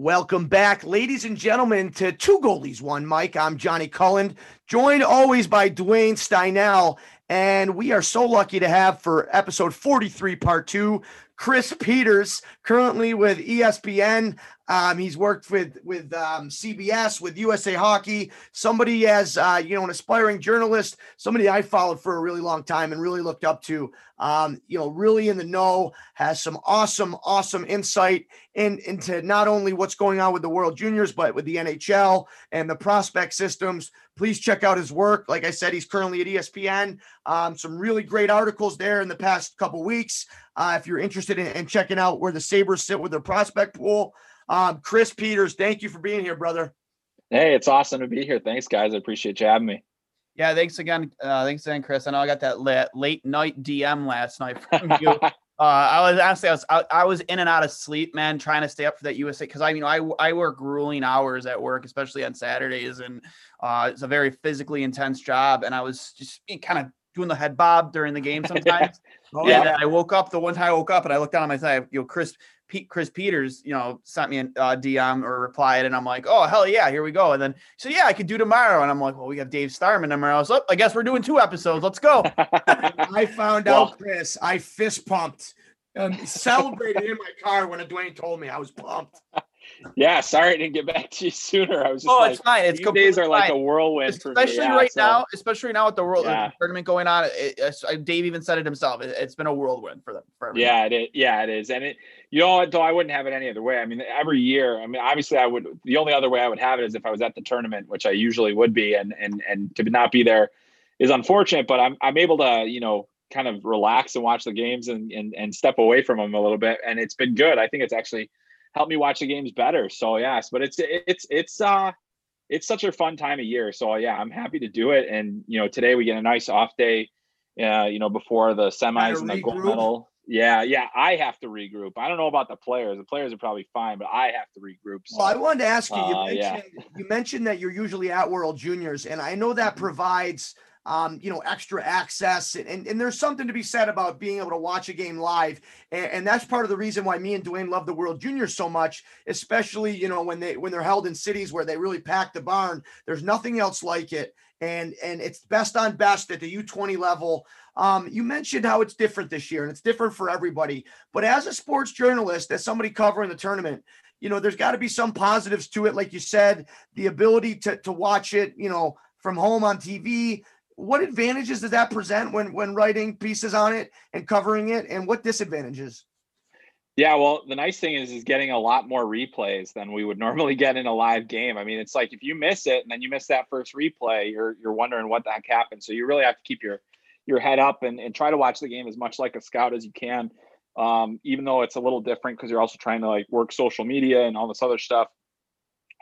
Welcome back, ladies and gentlemen, to Two Goalies, One Mic. I'm Johnny Cullen, joined always by Duane Steinell. And we are so lucky to have for episode 43, part two, Chris Peters, currently with ESPN. Um, he's worked with with um, CBS, with USA Hockey. Somebody as uh, you know, an aspiring journalist, somebody I followed for a really long time and really looked up to. Um, you know, really in the know, has some awesome, awesome insight in, into not only what's going on with the World Juniors, but with the NHL and the prospect systems. Please check out his work. Like I said, he's currently at ESPN. Um, some really great articles there in the past couple weeks. Uh, if you're interested in, in, checking out where the Sabres sit with their prospect pool, um, Chris Peters, thank you for being here, brother. Hey, it's awesome to be here. Thanks, guys. I appreciate you having me. Yeah, thanks again. Uh, thanks again, Chris. I know I got that late, late night DM last night from you. uh, I was honestly, I was, I, I, was in and out of sleep, man, trying to stay up for that USA. Cause I mean, I, I work grueling hours at work, especially on Saturdays. And uh, it's a very physically intense job. And I was just kind of doing the head bob during the game sometimes. oh, and yeah. I woke up the one time I woke up and I looked down on my side, you know, Chris Pete, Chris Peters, you know, sent me a uh, DM or replied, and I'm like, oh hell yeah, here we go. And then so yeah, I could do tomorrow, and I'm like, well, we have Dave Starman tomorrow. I was like, I guess we're doing two episodes. Let's go. I found well, out, Chris. I fist pumped, um, celebrated in my car when Duane told me. I was pumped yeah, sorry I didn't get back to you sooner. I was just oh, like, it's fine. It's these days are fine. like a whirlwind, especially yeah, right so. now. Especially now with the world yeah. tournament going on. It, it, Dave even said it himself. It, has been a whirlwind for them. For yeah, it is. Yeah, it is. And it, you know, though I wouldn't have it any other way. I mean, every year. I mean, obviously, I would. The only other way I would have it is if I was at the tournament, which I usually would be, and and and to not be there is unfortunate. But I'm I'm able to, you know, kind of relax and watch the games and and and step away from them a little bit, and it's been good. I think it's actually help me watch the games better. So yes, but it's it's it's uh it's such a fun time of year. So yeah, I'm happy to do it. And you know, today we get a nice off day. Uh, you know, before the semis and the gold medal. Yeah, yeah, I have to regroup. I don't know about the players. The players are probably fine, but I have to regroup. So, well, I wanted to ask you. You, uh, mentioned, yeah. you mentioned that you're usually at World Juniors, and I know that mm-hmm. provides um, you know, extra access. And, and there's something to be said about being able to watch a game live. And, and, that's part of the reason why me and Duane love the World Juniors so much, especially, you know, when they when they're held in cities where they really pack the barn. There's nothing else like it. And and it's best on best at the U20 level. Um, you mentioned how it's different this year and it's different for everybody. But as a sports journalist, as somebody covering the tournament, you know, there's got to be some positives to it. Like you said, the ability to, to watch it, you know, from home on TV, what advantages does that present when when writing pieces on it and covering it and what disadvantages yeah well the nice thing is is getting a lot more replays than we would normally get in a live game i mean it's like if you miss it and then you miss that first replay you're you're wondering what the heck happened so you really have to keep your your head up and, and try to watch the game as much like a scout as you can um, even though it's a little different because you're also trying to like work social media and all this other stuff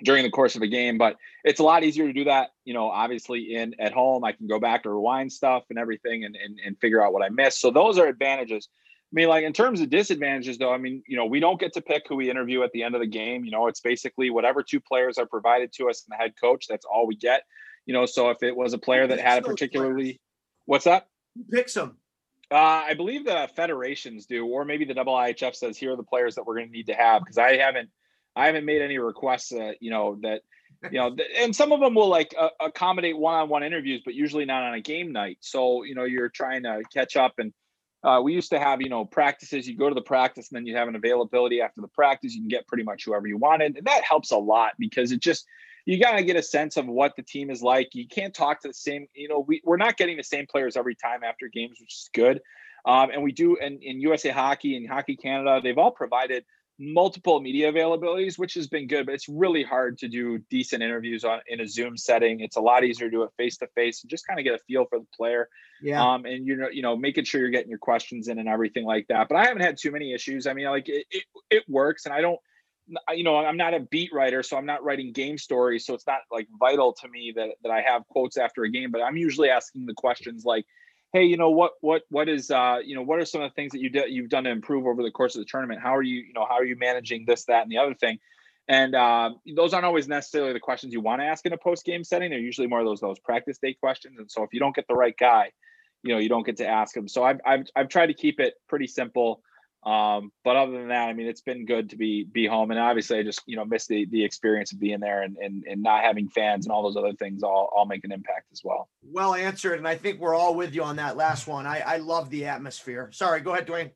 during the course of a game. But it's a lot easier to do that you know obviously in at home. I can go back to rewind stuff and everything and, and, and figure out what i missed. So those are advantages. I mean like in terms of disadvantages though i mean you know we don't get to pick who we interview at the end of the game. You know it's basically whatever two players are provided to us and the head coach that's all we get. You know so if it was a player that had a particularly what's that picks them uh, I believe the federations do, or maybe the IIHF says here are the players that we're going to need to have because I haven't I haven't made any requests, uh, you know, that, you know, and some of them will like uh, accommodate one-on-one interviews, but usually not on a game night. So, you know, you're trying to catch up and, uh, we used to have, you know, practices. You go to the practice and then you have an availability after the practice. You can get pretty much whoever you wanted. And that helps a lot because it just, you got to get a sense of what the team is like. You can't talk to the same, you know, we, we're not getting the same players every time after games, which is good. Um, and we do, and in USA Hockey and Hockey Canada, they've all provided multiple media availabilities, which has been good, but it's really hard to do decent interviews on in a Zoom setting. It's a lot easier to do it face to face and just kind of get a feel for the player. Yeah. Um, and you know, you know, making sure you're getting your questions in and everything like that. But I haven't had too many issues. I mean, like it, it, it works, and I don't. You know, I'm not a beat writer, so I'm not writing game stories. So it's not like vital to me that that I have quotes after a game. But I'm usually asking the questions like, hey, you know what what what is uh you know what are some of the things that you did you've done to improve over the course of the tournament? How are you you know how are you managing this that and the other thing? And uh, those aren't always necessarily the questions you want to ask in a post game setting. They're usually more of those those practice day questions. And so if you don't get the right guy, you know you don't get to ask them. So I've I've I've tried to keep it pretty simple. Um, but other than that, I mean, it's been good to be be home, and obviously, I just you know miss the the experience of being there and and, and not having fans and all those other things all all make an impact as well. Well answered, and I think we're all with you on that last one. I I love the atmosphere. Sorry, go ahead, Duane.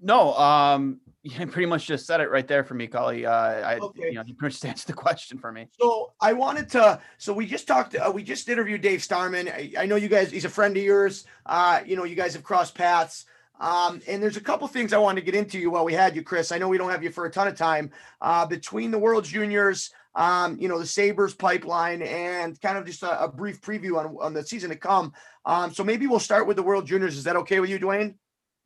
No, um, you pretty much just said it right there for me, Cully. Uh, I, Okay. you know, you pretty much answered the question for me. So I wanted to. So we just talked. Uh, we just interviewed Dave Starman. I, I know you guys. He's a friend of yours. Uh, you know, you guys have crossed paths. Um, and there's a couple things I wanted to get into you while we had you, Chris. I know we don't have you for a ton of time. Uh, between the World Juniors, um, you know, the Sabres pipeline, and kind of just a, a brief preview on, on the season to come. Um, so maybe we'll start with the World Juniors. Is that okay with you, Duane?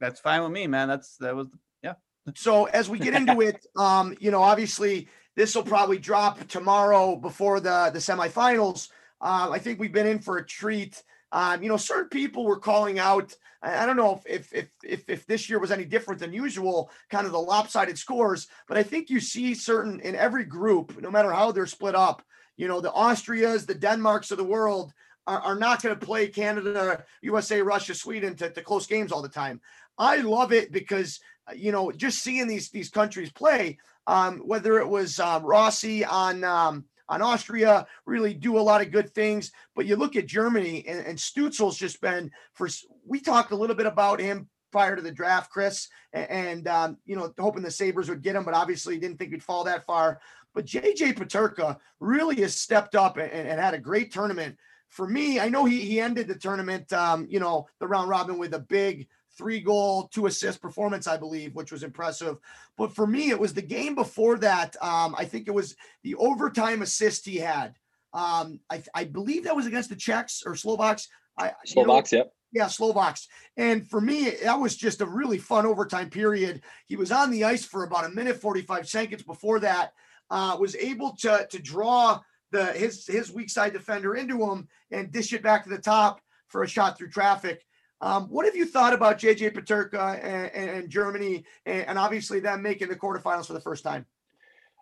That's fine with me, man. That's that was yeah. So as we get into it, um, you know, obviously this will probably drop tomorrow before the the semifinals. Um, I think we've been in for a treat. Um, you know, certain people were calling out. I don't know if, if if if this year was any different than usual, kind of the lopsided scores, but I think you see certain in every group, no matter how they're split up. You know, the Austrias, the Denmarks of the world are, are not going to play Canada, USA, Russia, Sweden to, to close games all the time. I love it because you know just seeing these these countries play. Um, whether it was um, Rossi on um, on Austria, really do a lot of good things. But you look at Germany and, and Stützle's just been for. We talked a little bit about him prior to the draft, Chris, a- and, um, you know hoping the Sabres would get him, but obviously didn't think he'd fall that far. But JJ Peterka really has stepped up and, and had a great tournament. For me, I know he he ended the tournament, um, you know, the round robin with a big three goal, two assist performance, I believe, which was impressive. But for me, it was the game before that. Um, I think it was the overtime assist he had. Um, I, I believe that was against the Czechs or Slovaks. I, you know, yep. yeah, Slovaks. And for me, that was just a really fun overtime period. He was on the ice for about a minute 45 seconds before that. Uh, was able to to draw the his his weak side defender into him and dish it back to the top for a shot through traffic. Um, what have you thought about JJ Peterka and, and, Germany and, and obviously them making the quarterfinals for the first time?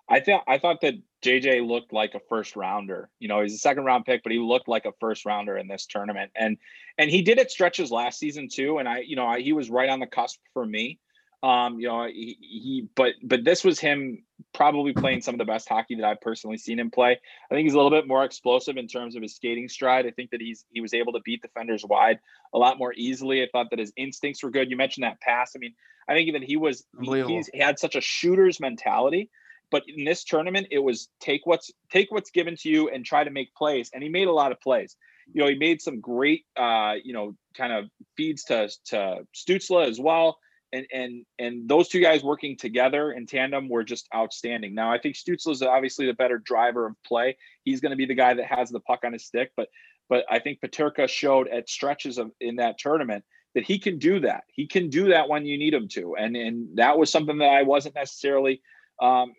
I think I thought that JJ looked like a first rounder. You know, he's a second round pick, but he looked like a first rounder in this tournament, and and he did it stretches last season too. And I, you know, I, he was right on the cusp for me. Um, you know, he, he, but but this was him probably playing some of the best hockey that I've personally seen him play. I think he's a little bit more explosive in terms of his skating stride. I think that he's he was able to beat defenders wide a lot more easily. I thought that his instincts were good. You mentioned that pass. I mean, I think that he was he, he's, he had such a shooter's mentality. But in this tournament, it was take what's take what's given to you and try to make plays. And he made a lot of plays. You know, he made some great uh, you know, kind of feeds to to Stützle as well and and and those two guys working together in tandem were just outstanding. Now I think Stützle is obviously the better driver of play. He's going to be the guy that has the puck on his stick, but but I think Peterka showed at stretches of in that tournament that he can do that. He can do that when you need him to, and and that was something that I wasn't necessarily um,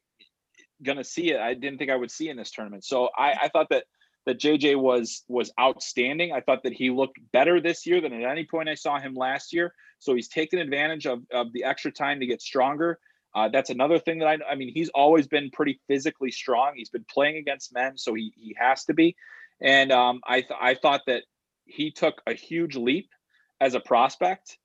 going to see it. I didn't think I would see in this tournament. So I, I thought that that JJ was was outstanding. I thought that he looked better this year than at any point I saw him last year. So he's taken advantage of, of the extra time to get stronger. Uh, that's another thing that I, I mean, he's always been pretty physically strong. He's been playing against men, so he, he has to be. And um, I, th- I thought that he took a huge leap as a prospect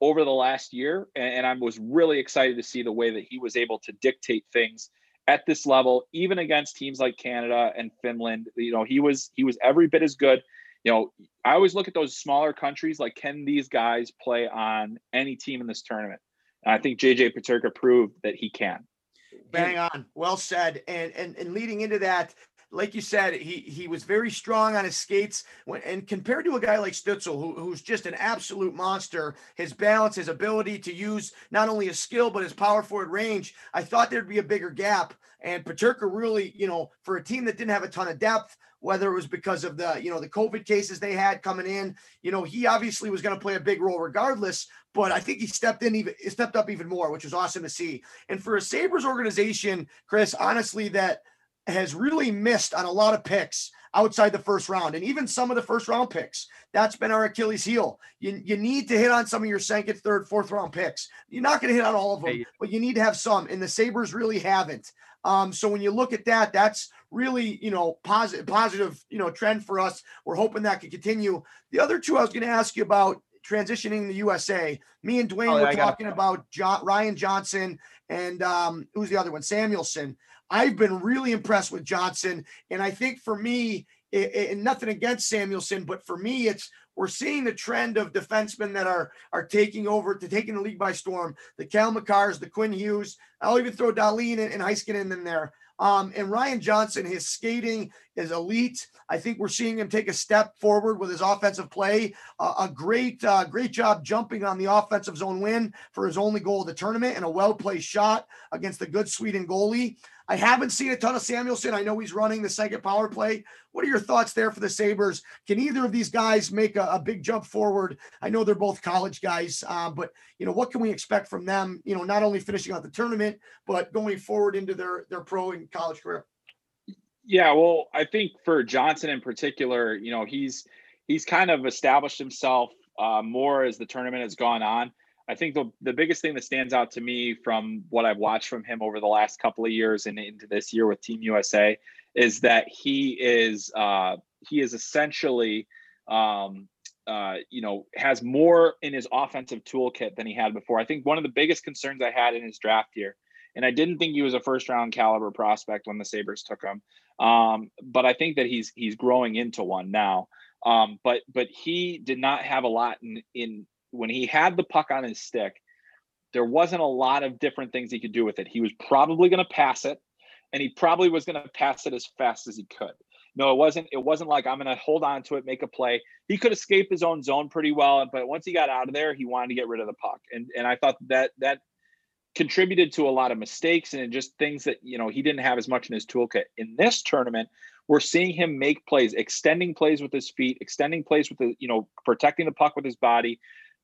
over the last year. And, and I was really excited to see the way that he was able to dictate things at this level, even against teams like Canada and Finland. You know, he was he was every bit as good you know, I always look at those smaller countries like, can these guys play on any team in this tournament? And I think JJ Peterka proved that he can. Bang on. Well said. And and and leading into that, like you said, he he was very strong on his skates. When, and compared to a guy like Stützle, who, who's just an absolute monster, his balance, his ability to use not only his skill but his power forward range, I thought there'd be a bigger gap. And Peterka really, you know, for a team that didn't have a ton of depth, whether it was because of the, you know, the COVID cases they had coming in, you know, he obviously was going to play a big role regardless. But I think he stepped in even stepped up even more, which was awesome to see. And for a Sabres organization, Chris, honestly, that has really missed on a lot of picks outside the first round and even some of the first round picks. That's been our Achilles heel. You, you need to hit on some of your second, third, fourth round picks. You're not going to hit on all of them, but you need to have some. And the Sabres really haven't. Um, so when you look at that, that's really, you know, positive, positive, you know, trend for us. We're hoping that could continue. The other two I was going to ask you about transitioning the USA. Me and Duane oh, were talking about John, Ryan Johnson and um, who's the other one? Samuelsson. I've been really impressed with Johnson. And I think for me, it, it, nothing against Samuelsson, but for me, it's we're seeing the trend of defensemen that are are taking over to taking the league by storm. The Cale Makars, the Quinn Hughes. I'll even throw Dahlin and, and Heiskanen in there. Um, and Ryan Johnson, his skating is elite. I think we're seeing him take a step forward with his offensive play. Uh, a great, uh, great job jumping on the offensive zone win for his only goal of the tournament and a well placed shot against the good Sweden goalie. I haven't seen a ton of Samuelsson. I know he's running the second power play. What are your thoughts there for the Sabres? Can either of these guys make a, a big jump forward? I know they're both college guys, uh, but you know what can we expect from them? You know, not only finishing out the tournament, but going forward into their their pro and college career. Yeah, well, I think for Johnson in particular, you know, he's he's kind of established himself uh, more as the tournament has gone on. I think the, the biggest thing that stands out to me from what I've watched from him over the last couple of years and into this year with Team USA is that he is uh, he is essentially um, uh, you know has more in his offensive toolkit than he had before. I think one of the biggest concerns I had in his draft year, and I didn't think he was a first round caliber prospect when the Sabres took him, um, but I think that he's he's growing into one now. Um, but but he did not have a lot in in when he had the puck on his stick, there wasn't a lot of different things he could do with it. He was probably going to pass it, and he probably was going to pass it as fast as he could. No, it wasn't. It wasn't like I'm going to hold on to it, make a play. He could escape his own zone pretty well, but once he got out of there, he wanted to get rid of the puck, and and I thought that that contributed to a lot of mistakes and just things that you know he didn't have as much in his toolkit. In this tournament, we're seeing him make plays, extending plays with his feet, extending plays with the you know protecting the puck with his body,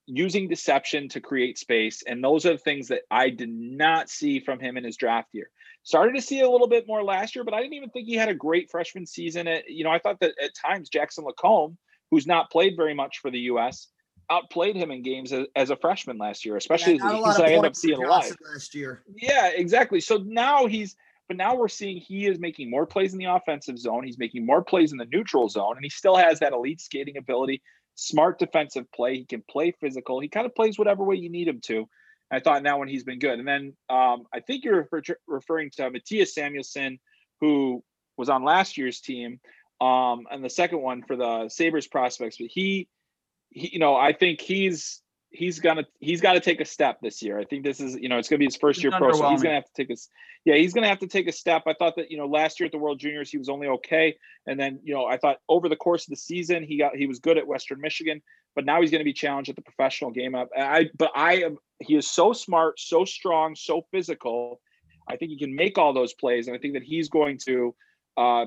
using deception to create space. And those are the things that I did not see from him in his draft year. Started to see a little bit more last year, but I didn't even think he had a great freshman season. At, you know, I thought that at times Jackson LaCombe, who's not played very much for the U.S., outplayed him in games as, as a freshman last year, especially yeah, as, I end up seeing live last year. Yeah, exactly. So now he's, but now we're seeing he is making more plays in the offensive zone. He's making more plays in the neutral zone, and he still has that elite skating ability smart defensive play. He can play physical. He kind of plays whatever way you need him to. I thought now when he's been good. And then um, I think you're refer- referring to Mattias Samuelsson, who was on last year's team, um, and the second one for the Sabres prospects. But he, he, you know, I think he's he's gonna he's got to take a step this year. I think this is you know it's gonna be his first year pro, so he's gonna have to take a yeah he's gonna have to take a step. I thought that you know last year at the World Juniors he was only okay, and then you know I thought over the course of the season he got he was good at Western Michigan, but now he's gonna be challenged at the professional game. Up I but I am he is so smart, so strong, so physical. I think he can make all those plays, and I think that he's going to uh,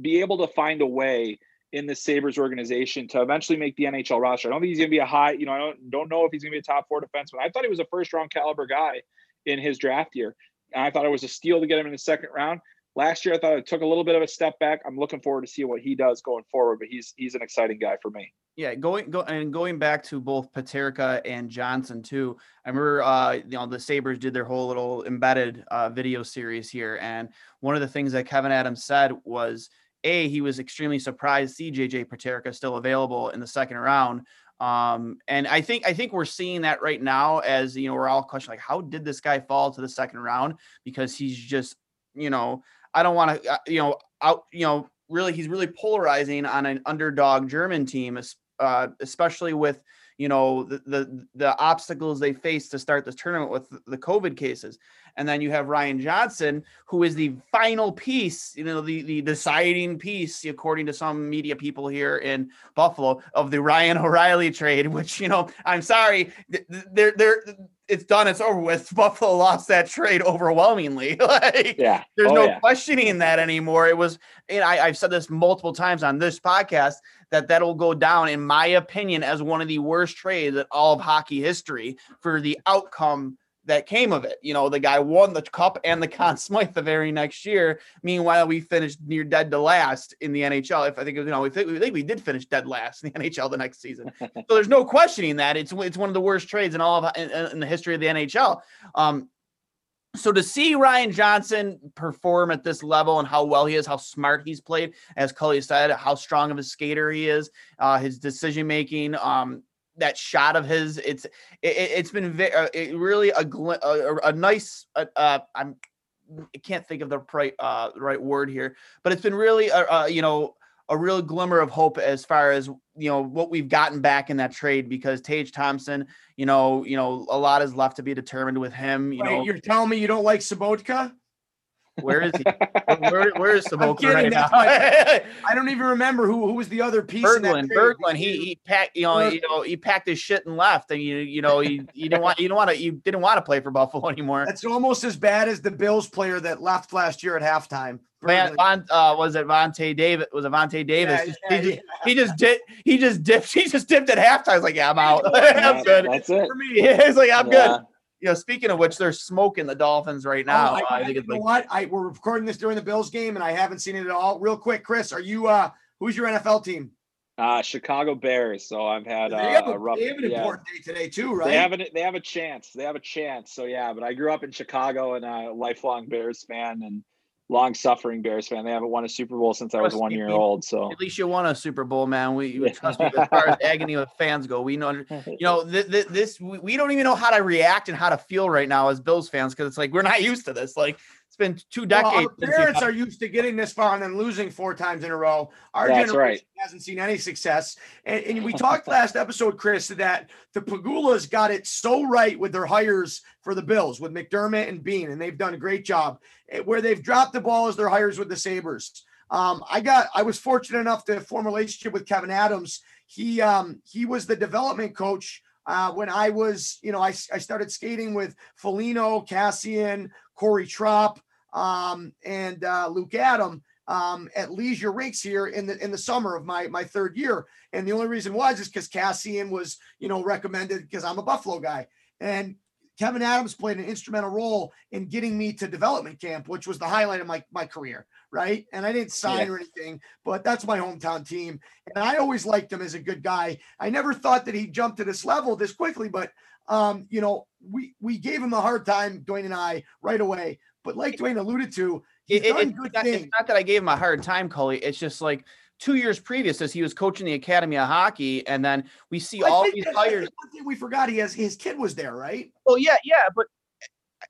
be able to find a way in the Sabres organization to eventually make the NHL roster. I don't think he's going to be a high, you know, I don't, don't know if he's going to be a top four defenseman. I thought he was a first round caliber guy in his draft year. And I thought it was a steal to get him in the second round. Last year, I thought it took a little bit of a step back. I'm looking forward to see what he does going forward, but he's he's an exciting guy for me. Yeah, going go and going back to both Peterka and Johnson too. I remember, uh, you know, the Sabres did their whole little embedded uh, video series here, and one of the things that Kevyn Adams said was, a he was extremely surprised to see JJ Peterka still available in the second round. Um, and I think I think we're seeing that right now as you know we're all questioning like how did this guy fall to the second round because he's just you know I don't want to uh, you know out you know really he's really polarizing on an underdog German team, uh, especially with you know the, the the obstacles they face to start this tournament with the COVID cases. And then you have Ryan Johnson, who is the final piece, you know, the, the deciding piece, according to some media people here in Buffalo, of the Ryan O'Reilly trade, which, you know, I'm sorry, they're, they're, it's done, it's over with. Buffalo lost that trade overwhelmingly. like, yeah, there's oh, no yeah. questioning that anymore. It was, and I, I've said this multiple times on this podcast that that'll go down, in my opinion, as one of the worst trades in all of hockey history for the outcome that came of it. You know, the guy won the cup and the Conn Smythe the very next year. Meanwhile, we finished near dead to last in the NHL. If I think you know, we think, we think we did finish dead last in the NHL the next season. so there's no questioning that it's it's one of the worst trades in all of in, in the history of the NHL. Um, so to see Ryan Johnson perform at this level and how well he is, how smart he's played, as Cully said, how strong of a skater he is, uh, his decision making, um, that shot of his it's it, has been very uh, it really a, gl- a, a nice uh, uh, i'm i can't think of the right uh right word here but it's been really a, a, you know a real glimmer of hope as far as you know what we've gotten back in that trade because Tage Thompson, you know, you know, a lot is left to be determined with him. You Wait, know, you're telling me you don't like Sobotka? Where is he? where, where is Samoka kidding, right now? that's I don't even remember who who was the other piece. in that Berglund. Berglund, he he packed, you know, you know, he packed his shit and left, and you you know, you you didn't want you don't want to you didn't want to play for Buffalo anymore. That's almost as bad as the Bills player that left last year at halftime. Van, Berglund. Von, uh, was it Vontae Davis? Was it Vontae Davis? Yeah, he, yeah, just, he just did. He just dipped. He just dipped at halftime. I was like, yeah, I'm out. I'm good. That's it. For me, he's like, I'm Yeah. good. You know, speaking of which, they're smoking the Dolphins right now. Oh, I, I think you it's know like what? I we're recording this during the Bills game, and I haven't seen it at all. Real quick, Chris, are you? uh Who's your NFL team? Uh, Chicago Bears. So I've had they, uh, have a a, rough. they have an yeah. important day today too, right? They have an, they have a chance. They have a chance. So yeah, but I grew up in Chicago and a lifelong Bears fan and long suffering Bears fan. They haven't won a Super Bowl since I was one year old. So at least you won a Super Bowl, man. We, we trust me as far as agony of fans go. We know, you know, th- th- this we, we don't even know how to react and how to feel right now as Bills fans because it's like we're not used to this. Like it's been two Well, decades. our parents are used to getting this far and then losing four times in a row. Our That's generation right. hasn't seen any success. And, and we talked last episode, Chris, that the Pegulas got it so right with their hires for the Bills with McDermott and Beane, and they've done a great job. Eh, Where they've dropped the ball is their hires with the Sabres. Um, I got I was fortunate enough to form a relationship with Kevyn Adams. He um, he was the development coach uh, when I was, you know, I, I started skating with Felino, Kassian, Corey Tropp, um, and uh, Luke Adam um, at leisure rinks here in the in the summer of my my third year. And the only reason was is because Kassian was, you know, recommended because I'm a Buffalo guy. And Kevyn Adams played an instrumental role in getting me to development camp, which was the highlight of my, my career, right? And I didn't sign Yeah. or anything, but that's my hometown team. And I always liked him as a good guy. I never thought that he'd jump to this level this quickly, but um, you know, we we gave him a hard time, Duane and I, right away. But like Duane alluded to, he's It- it- it's, good not, it's not that I gave him a hard time, Cully. It's just like two years previous as he was coaching the Academy of Hockey, and then we see I all these that- I think players. One thing we forgot, he has his kid was there, right? Well, yeah, yeah, but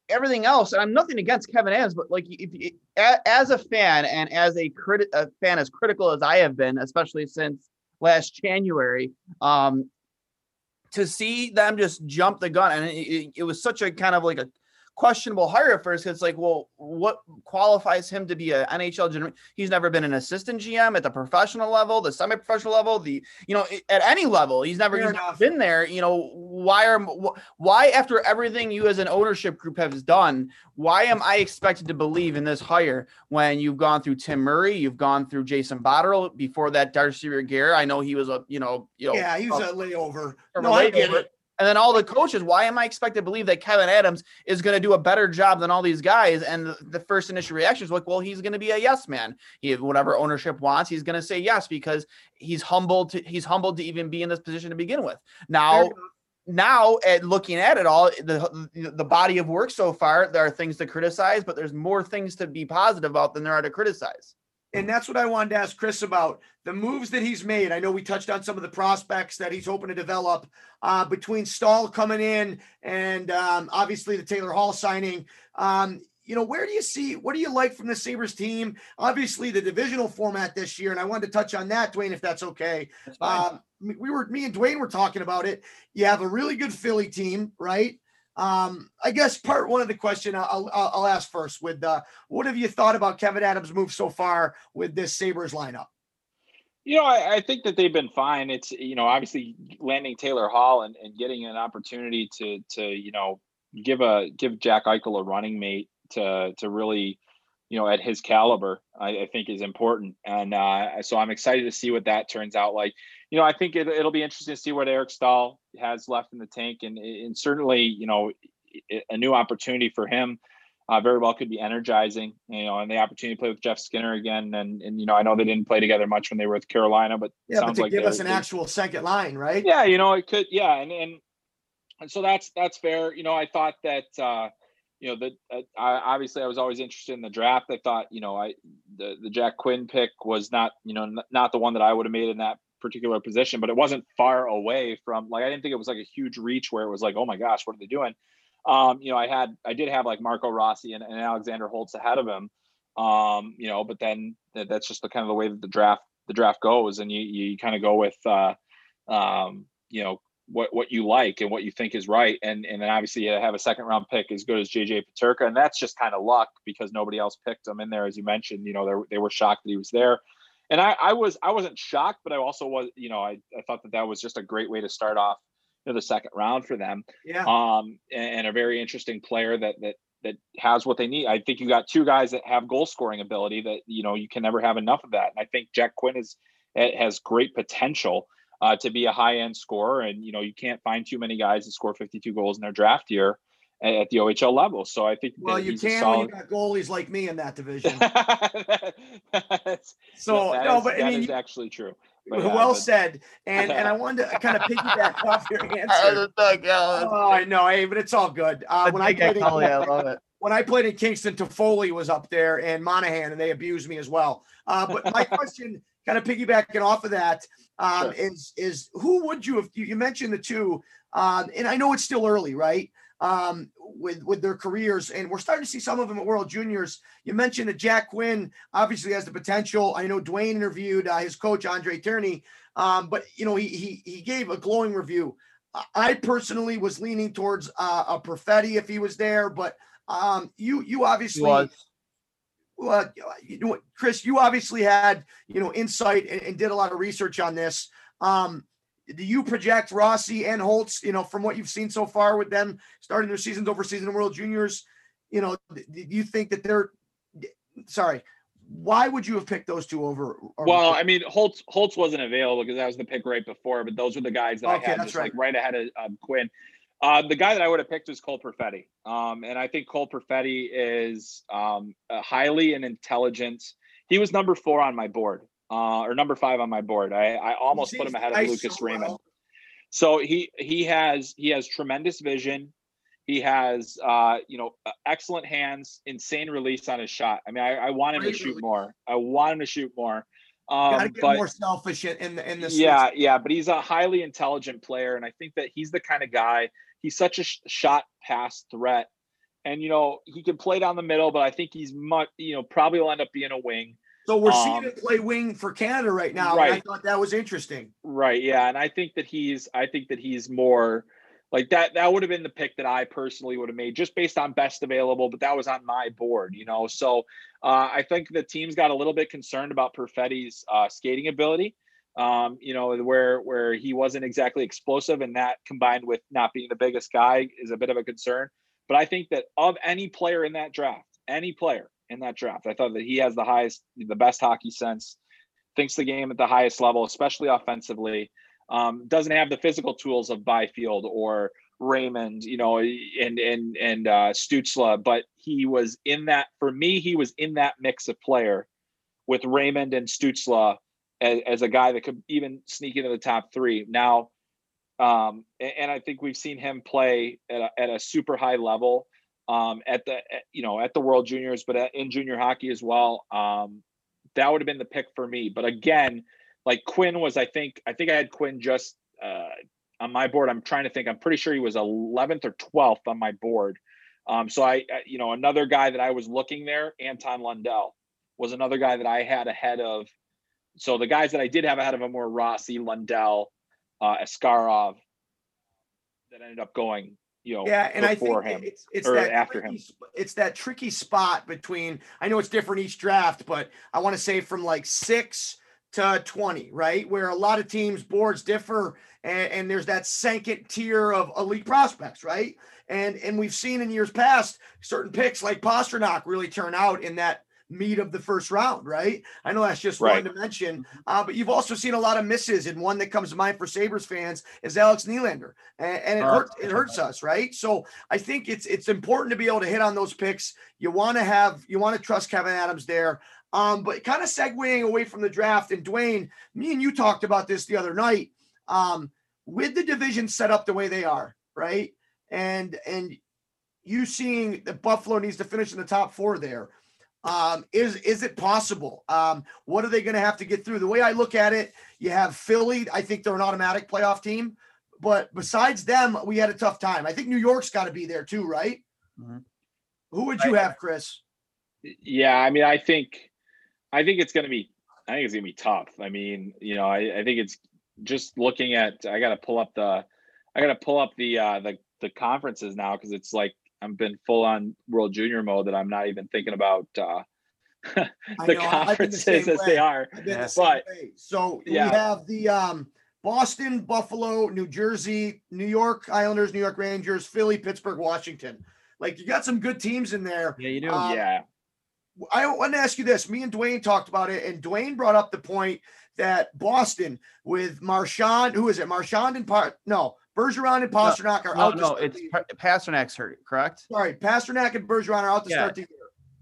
everything else, and I'm nothing against Kevyn Adams, but like if, as a fan and as a crit a fan as critical as I have been, especially since last January, um, to see them just jump the gun, and it, it was such a kind of like a questionable hire at first. It's like, well, what qualifies him to be an NHL general? He's never been an assistant GM at the professional level, the semi-professional level, the you know at any level. He's never, Fair he's never been there. You know why are why after everything you as an ownership group have done, why am I expected to believe in this hire when you've gone through Tim Murray, you've gone through Jason Botterill before that Darcy Regier. I know he was a you know you know Yeah, he was a- a layover. No, I get it. And then all the coaches, why am I expected to believe that Kevyn Adams is going to do a better job than all these guys? And the, first initial reaction is like, well, he's going to be a yes man. He whatever ownership wants, he's going to say yes because he's humbled. To, he's humbled to even be in this position to begin with. Now, now at looking at it all, the the body of work so far, there are things to criticize, but there's more things to be positive about than there are to criticize. And that's what I wanted to ask Chris about the moves that he's made. I know we touched on some of the prospects that he's hoping to develop uh, between Staal coming in and um, obviously the Taylor Hall signing. Um, you know, where do you see what do you like from the Sabres team? Obviously, the divisional format this year, and I wanted to touch on that, Duane, if that's okay. That's. Um, we were me and Duane were talking about it. You have a really good Philly team, right? Um, I guess part one of the question I'll, I'll, I'll ask first with uh, what have you thought about Kevyn Adams' move so far with this Sabres lineup? You know, I, I, think that they've been fine. It's you know, obviously landing Taylor Hall and, and getting an opportunity to to you know give a give Jack Eichel a running mate to to really you know at his caliber, I, I think is important. And uh, so I'm excited to see what that turns out like. You know, I think it, it'll be interesting to see what Eric Staal has left in the tank, and and certainly you know a new opportunity for him uh, very well could be energizing, you know, and the opportunity to play with Jeff Skinner again. And, and, you know, I know they didn't play together much when they were with Carolina, but yeah, but to like give us an actual second line, right? Yeah. You know, it could, yeah. And, and, and so that's, that's fair. You know, I thought that, uh, you know, that uh, obviously I was always interested in the draft. I thought, you know, I, the, the Jack Quinn pick was not, you know, n- not the one that I would have made in that particular position, but it wasn't far away from like, I didn't think it was like a huge reach where it was like, oh my gosh, what are they doing? Um, you know, I had I did have like Marco Rossi and, and Alexander Holtz ahead of him. Um, you know, but then that's just the kind of the way that the draft the draft goes, and you you kind of go with uh, um, you know what what you like and what you think is right, and and then obviously you have a second round pick as good as JJ Peterka, and that's just kind of luck because nobody else picked him in there, as you mentioned. You know, they they were shocked that he was there. And I, I was I wasn't shocked, but I also was, you know, I, I thought that that was just a great way to start off know, the second round for them. Yeah. Um, and, and, a very interesting player that that that has what they need. I think you got two guys that have goal scoring ability that you know you can never have enough of that. And I think Jack Quinn is has great potential uh, to be a high end scorer. And you know you can't find too many guys that score 52 goals in their draft year at, the OHL level. So I think well, you can solid... when you got goalies like me in that division. so no, no is, but I mean, actually true. But, yeah, well but... said. And and I wanted to kind of piggyback off your answer. oh, I know. Hey, but it's all good. Uh, when I played in, I love it. When I played in Kingston, Toffoli was up there and Monahan, and they abused me as well. Uh, but my question, kind of piggybacking off of that, um, sure. is is who would you have? You mentioned the two, um, and I know it's still early, right? Um, with with their careers, and we're starting to see some of them at World Juniors. You mentioned that Jack Quinn obviously has the potential. I know Duane interviewed uh, his coach André Tourigny, um, but you know he he he gave a glowing review. I personally was leaning towards uh, a Perfetti if he was there, but um, you you obviously. Well, you know, Chris, you obviously had you know insight and, and did a lot of research on this. Um, do you project Rossi and Holtz, you know, from what you've seen so far with them starting their seasons over season in World Juniors, you know, do you think that they're sorry, why would you have picked those two over? over well, I mean, Holtz Holtz wasn't available because that was the pick right before, but those were the guys that okay, I had just right. like right ahead of um, Quinn. Uh, the guy that I would have picked was Cole Perfetti. Um, and I think Cole Perfetti is um, highly and intelligent. He was number four on my board uh, or number five on my board. I, I almost put him ahead of Lucas so Raymond. Well. So he he has he has tremendous vision. He has uh, you know excellent hands, insane release on his shot. I mean, I, I want him Great to shoot release. more. I want him to shoot more. Um, but more selfish in the in the yeah yeah. But he's a highly intelligent player, and I think that he's the kind of guy. He's such a sh- shot pass threat, and you know he can play down the middle, but I think he's much you know probably will end up being a wing. So we're um, seeing him play wing for Canada right now. Right. I thought that was interesting. Right. Yeah. And I think that he's I think that he's more like that that would have been the pick that I personally would have made just based on best available, but that was on my board, you know. So uh, I think the teams got a little bit concerned about Perfetti's uh, skating ability. Um, you know, where where he wasn't exactly explosive, and that combined with not being the biggest guy is a bit of a concern. But I think that of any player in that draft, any player, in that draft. I thought that he has the highest, the best hockey sense, thinks the game at the highest level, especially offensively. Um, doesn't have the physical tools of Byfield or Raymond, you know, and and and uh, Stützle, but he was in that. For me, he was in that mix of player with Raymond and Stützle as, as a guy that could even sneak into the top three. Now, um, and I think we've seen him play at a, at a super high level um, at the you know at the World Juniors, but at, in junior hockey as well. Um, that would have been the pick for me. But again, like Quinn was, I think I think I had Quinn just uh, on my board. I'm trying to think. I'm pretty sure he was 11th or 12th on my board. Um, so I, I- you know, another guy that I was looking there, Anton Lundell, was another guy that I had ahead of. So the guys that I did have ahead of him were Rossi, Lundell, uh, Askarov, that ended up going, you know, Yeah, and I think him. it's it's that after tricky, him. It's that tricky spot between. I know it's different each draft, but I want to say from like six to twenty, right? Where a lot of teams boards differ, and, and there's that second tier of elite prospects, right? And and we've seen in years past certain picks like Pastrnak really turn out in that meat of the first round, right? I know that's just Right. one to mention, uh, but you've also seen a lot of misses, and one that comes to mind for Sabres fans is Alex Nylander, and, and it hurts. It hurts us, right? So I think it's it's important to be able to hit on those picks. You want to have you want to trust Kevyn Adams there. Um, but kind of segueing away from the draft, and Duane, me and you talked about this the other night. Um, with the division set up the way they are, right? And and you seeing that Buffalo needs to finish in the top four there. Um, is is it possible? Um, what are they going to have to get through? The way I look at it, you have Philly. I think they're an automatic playoff team. But besides them, we had a tough time. I think New York's got to be there too, right? Mhm. Who would you have, Chris? Yeah, I mean, I think, I think it's going to be, I think it's going to be tough. I mean, you know, I, I think it's just looking at. I got to pull up the, I got to pull up the uh the the conferences now because it's like I've been full on World Junior mode that I'm not even thinking about uh the know, I've the conferences as way. they are. I've been Yeah. the But- way. So Yeah. we have the um, Boston, Buffalo, New Jersey, New York Islanders, New York Rangers, Philly, Pittsburgh, Washington. Like you got some good teams in there. Yeah, you do. Uh, yeah, I want to ask you this. Me and Duane talked about it, and Duane brought up the point that Boston with Marchand, who is it? Marchand and Par no Bergeron and Pastrnak are no, out. to no, it's. Pa- Pastrnak's hurt, correct? sorry. Pastrnak and Bergeron are out to Yeah. start the year.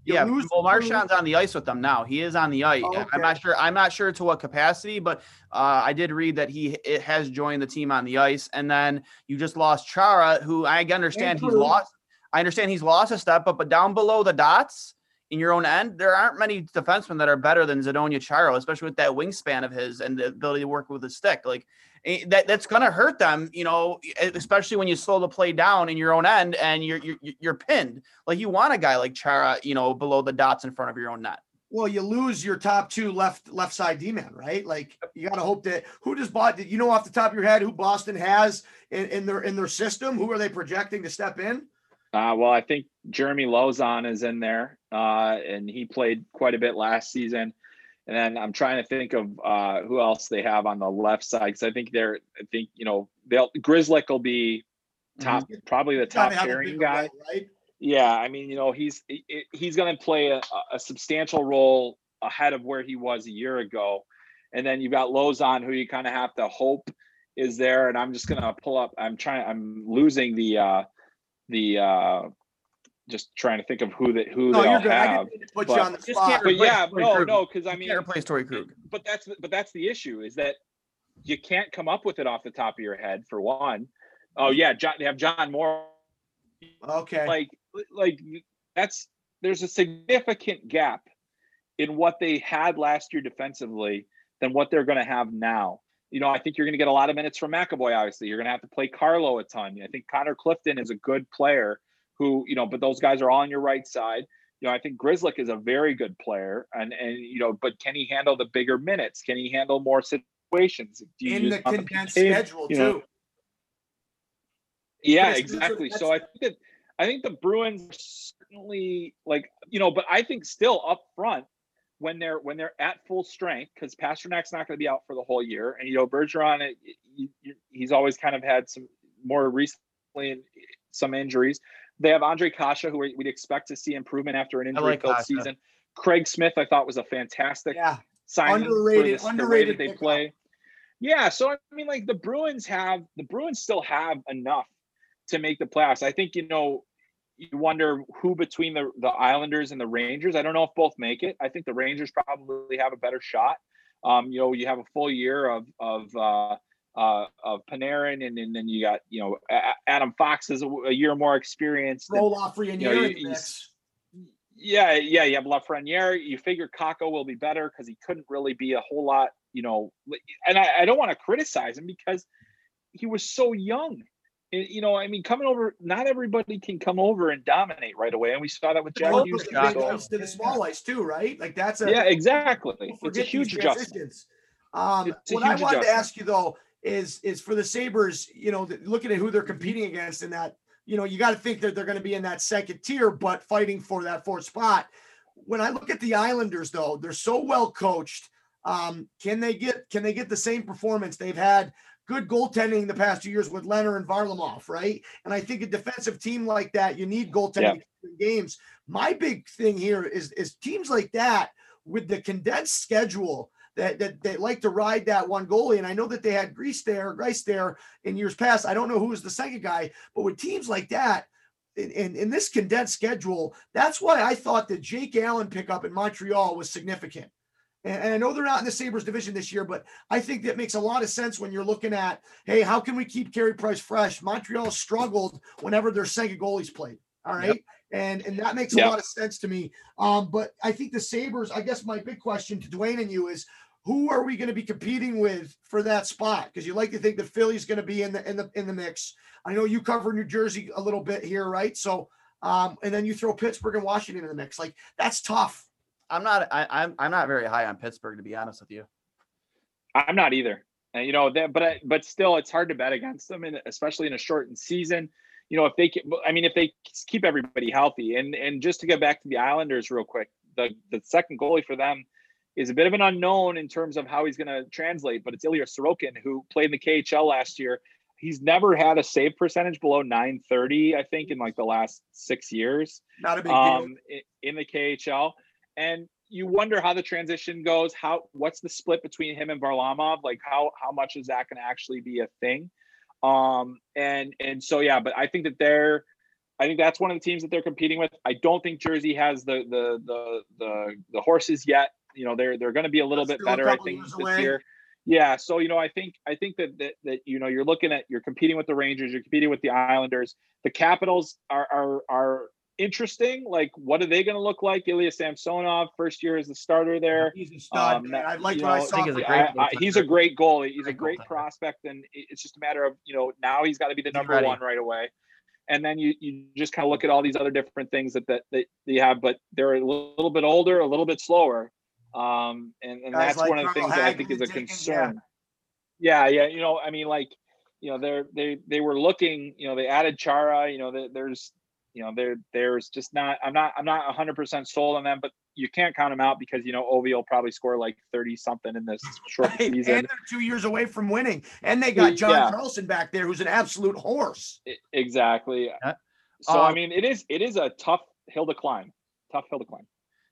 You Yeah, lose well, Marchand's on the ice with them now. He is on the ice. Oh, I'm not sure. I'm not sure to what capacity, but uh, I did read that he it has joined the team on the ice. And then you just lost Chara, who I understand he's lost. I understand he's lost a step, but but down below the dots in your own end, there aren't many defensemen that are better than Zdeno Chara, especially with that wingspan of his and the ability to work with his stick. Like that, that's gonna hurt them, you know, especially when you slow the play down in your own end and you're you're, you're pinned. Like you want a guy like Chara, you know, below the dots in front of your own net. Well, you lose your top two left left side D man, right? Like you got to hope that who does Boston? You know off the top of your head who Boston has in, in their in their system? Who are they projecting to step in? Uh, well, I think Jeremy Lauzon is in there, uh, and he played quite a bit last season. And then I'm trying to think of uh, who else they have on the left side because I think they're, I think you know, they'll Grzelcyk will be top, probably the top Gotta have a pairing bigger guy. right? Yeah, I mean, you know, he's he- he- he's going to play a, a substantial role ahead of where he was a year ago, and then you've got Lauzon, who you kind of have to hope is there. And I'm just going to pull up. I'm trying. I'm losing the uh the uh just trying to think of who that who No, they you're all good. I have. didn't mean to put but- you on the spot. But yeah, Torrey no, Krug. no, because I You mean, can't replace Torey Krug. but that's the- but that's the issue is that you can't come up with it off the top of your head for one. Oh yeah, John, they have John Moore Okay. like like that's there's a significant gap in what they had last year defensively than what they're going to have now. You know, I think you're going to get a lot of minutes from McAvoy. Obviously, you're going to have to play Carlo a ton. I think Connor Clifton is a good player who, you know, but those guys are all on your right side. You know, I think Grzelcyk is a very good player, and and you know, but can he handle the bigger minutes? Can he handle more situations? In the condensed PK? schedule you know? too. Yeah, exactly. So I think that I think the Bruins certainly like you know, but I think still up front when they're when they're at full strength because Pastrnak's not going to be out for the whole year, and you know Bergeron, it- you- you- he's always kind of had some more recently some injuries. They have Andre Kasha, who we- we'd expect to see improvement after an injury-filled Kasha. season. Craig Smith, I thought was a fantastic Yeah. signing Underrated- for the underrated that they pickup. play. Yeah, so I mean, like the Bruins have the Bruins still have enough to make the playoffs. I think you know you wonder who between the the Islanders and the Rangers. I don't know if both make it. I think the Rangers probably have a better shot. Um, you know, you have a full year of of uh, uh, of Panarin, and, and then you got you know Adam Fox is a, a year more experienced. Roll off for you know, you- you yeah, yeah, you have Lafreniere. You figure Kakko will be better because he couldn't really be a whole lot, you know. And I, I don't want to criticize him because he was so young. And, you know, I mean, coming over, not everybody can come over and dominate right away, and we saw that with Jack Hughes. The big ice to the small ice too, right? Like that's a yeah, exactly. It's a huge adjustment. Um, what I wanted adjustment. to ask you though is is for the Sabres, you know, looking at who they're competing against in that, you know, you got to think that they're going to be in that second tier, but fighting for that fourth spot. When I look at the Islanders, though, they're so well coached. Um, can they get can they get the same performance they've had good goaltending the past two years with Lehner and Varlamov, right? And I think a defensive team like that, you need goaltending yeah. games. My big thing here is is teams like that with the condensed schedule that, that that like to ride that one goalie. And I know that they had Grease there, Greiss there in years past. I don't know who was the second guy, but with teams like that, in, in, in this condensed schedule, that's why I thought the Jake Allen pickup in Montreal was significant. And, I know they're not in the Sabres division this year, but I think that makes a lot of sense when you're looking at, hey, how can we keep Carey Price fresh? Montreal struggled whenever their second goalies played. All right. Yep. And and that makes yep. a lot of sense to me. Um, but I think the Sabres, I guess my big question to Duane and you is who are we going to be competing with for that spot? Because you like to think that Philly's going to be in the in the in the mix. I know you cover New Jersey a little bit here, right? So um, and then you throw Pittsburgh and Washington in the mix. Like that's tough. I'm not. I, am I'm, I'm not very high on Pittsburgh to be honest with you. I'm not either. And you know, that, but but still, it's hard to bet against them, and especially in a shortened season. You know, if they, I mean, if they keep everybody healthy, and and just to get back to the Islanders real quick, the the second goalie for them is a bit of an unknown in terms of how he's going to translate. But it's Ilya Sorokin who played in the KHL last year. He's never had a save percentage below 930, I think, in like the last six years. Not a big um, deal. in the KHL and you wonder how the transition goes. How what's the split between him and Varlamov? Like how how much is that going to actually be a thing? Um, and and so yeah, but I think that they're I think that's one of the teams that they're competing with. I don't think Jersey has the the the the, the horses yet. You know, they're they're going to be a little bit better. I think this away. year. Yeah, so you know, I think I think that, that that you know you're looking at you're competing with the Rangers, you're competing with the Islanders. The Capitals are are are interesting. Like, what are they going to look like? Ilya Samsonov, first year as the starter there. He's a stud. Um, I like what I saw. He's a, great, I, I, he's a great goalie. He's great a great prospect, and it's just a matter of you know now he's got to be the number one right away. And then you you just kind of look at all these other different things that that, that you have, but they're a little bit older, a little bit slower. Um, and, and that's like one of the things that I think is a concern. Yeah. yeah, yeah. You know, I mean, like, you know, they're they they were looking, you know, they added Chara, you know, there's you know, there there's just not I'm not I'm not 100 percent sold on them, but you can't count them out because you know Ovi will probably score like 30 something in this short right. season. And they're two years away from winning, and they got John yeah. Carlson back there, who's an absolute horse. Exactly. So um, I mean, it is it is a tough hill to climb. Tough hill to climb.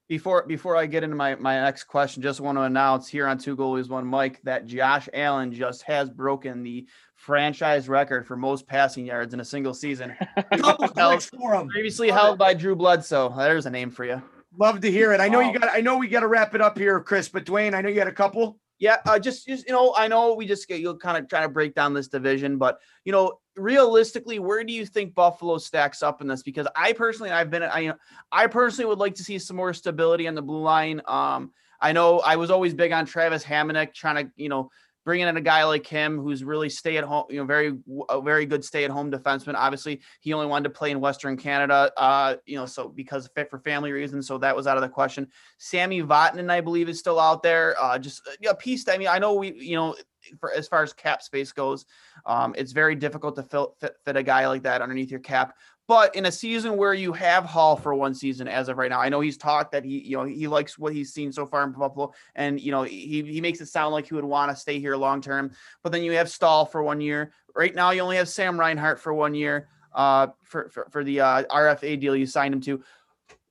Before before I get into my my next question, just want to announce here on Two Goalies One Mic that Josh Allen just has broken the franchise record for most passing yards in a single season. held, for him. Previously Love held it. by Drew Bledsoe. There's a name for you. Love to hear it. I know you got. I know we got to wrap it up here, Chris. But Duane, I know you had a couple. Yeah, uh, just just you know, I know we just you'll kind of try to break down this division, but you know, realistically, where do you think Buffalo stacks up in this? Because I personally, I've been, I, I personally would like to see some more stability on the blue line. Um, I know I was always big on Travis Hamonic, trying to, you know, bringing in a guy like him who's really stay at home, you know, very a very good stay at home defenseman. Obviously, he only wanted to play in Western Canada, uh, you know, so because fit for family reasons, so that was out of the question. Sami Vatanen, I believe, is still out there. Uh, just a piece. I mean, I know we, you know, for as far as cap space goes, um, it's very difficult to fill, fit, fit a guy like that underneath your cap. But in a season where you have Hall for one season as of right now, I know he's talked that he, you know, he likes what he's seen so far in Buffalo, and you know, he he makes it sound like he would want to stay here long term. But then you have Staal for one year. Right now, you only have Sam Reinhart for one year. Uh, for for, for the uh, RFA deal you signed him to.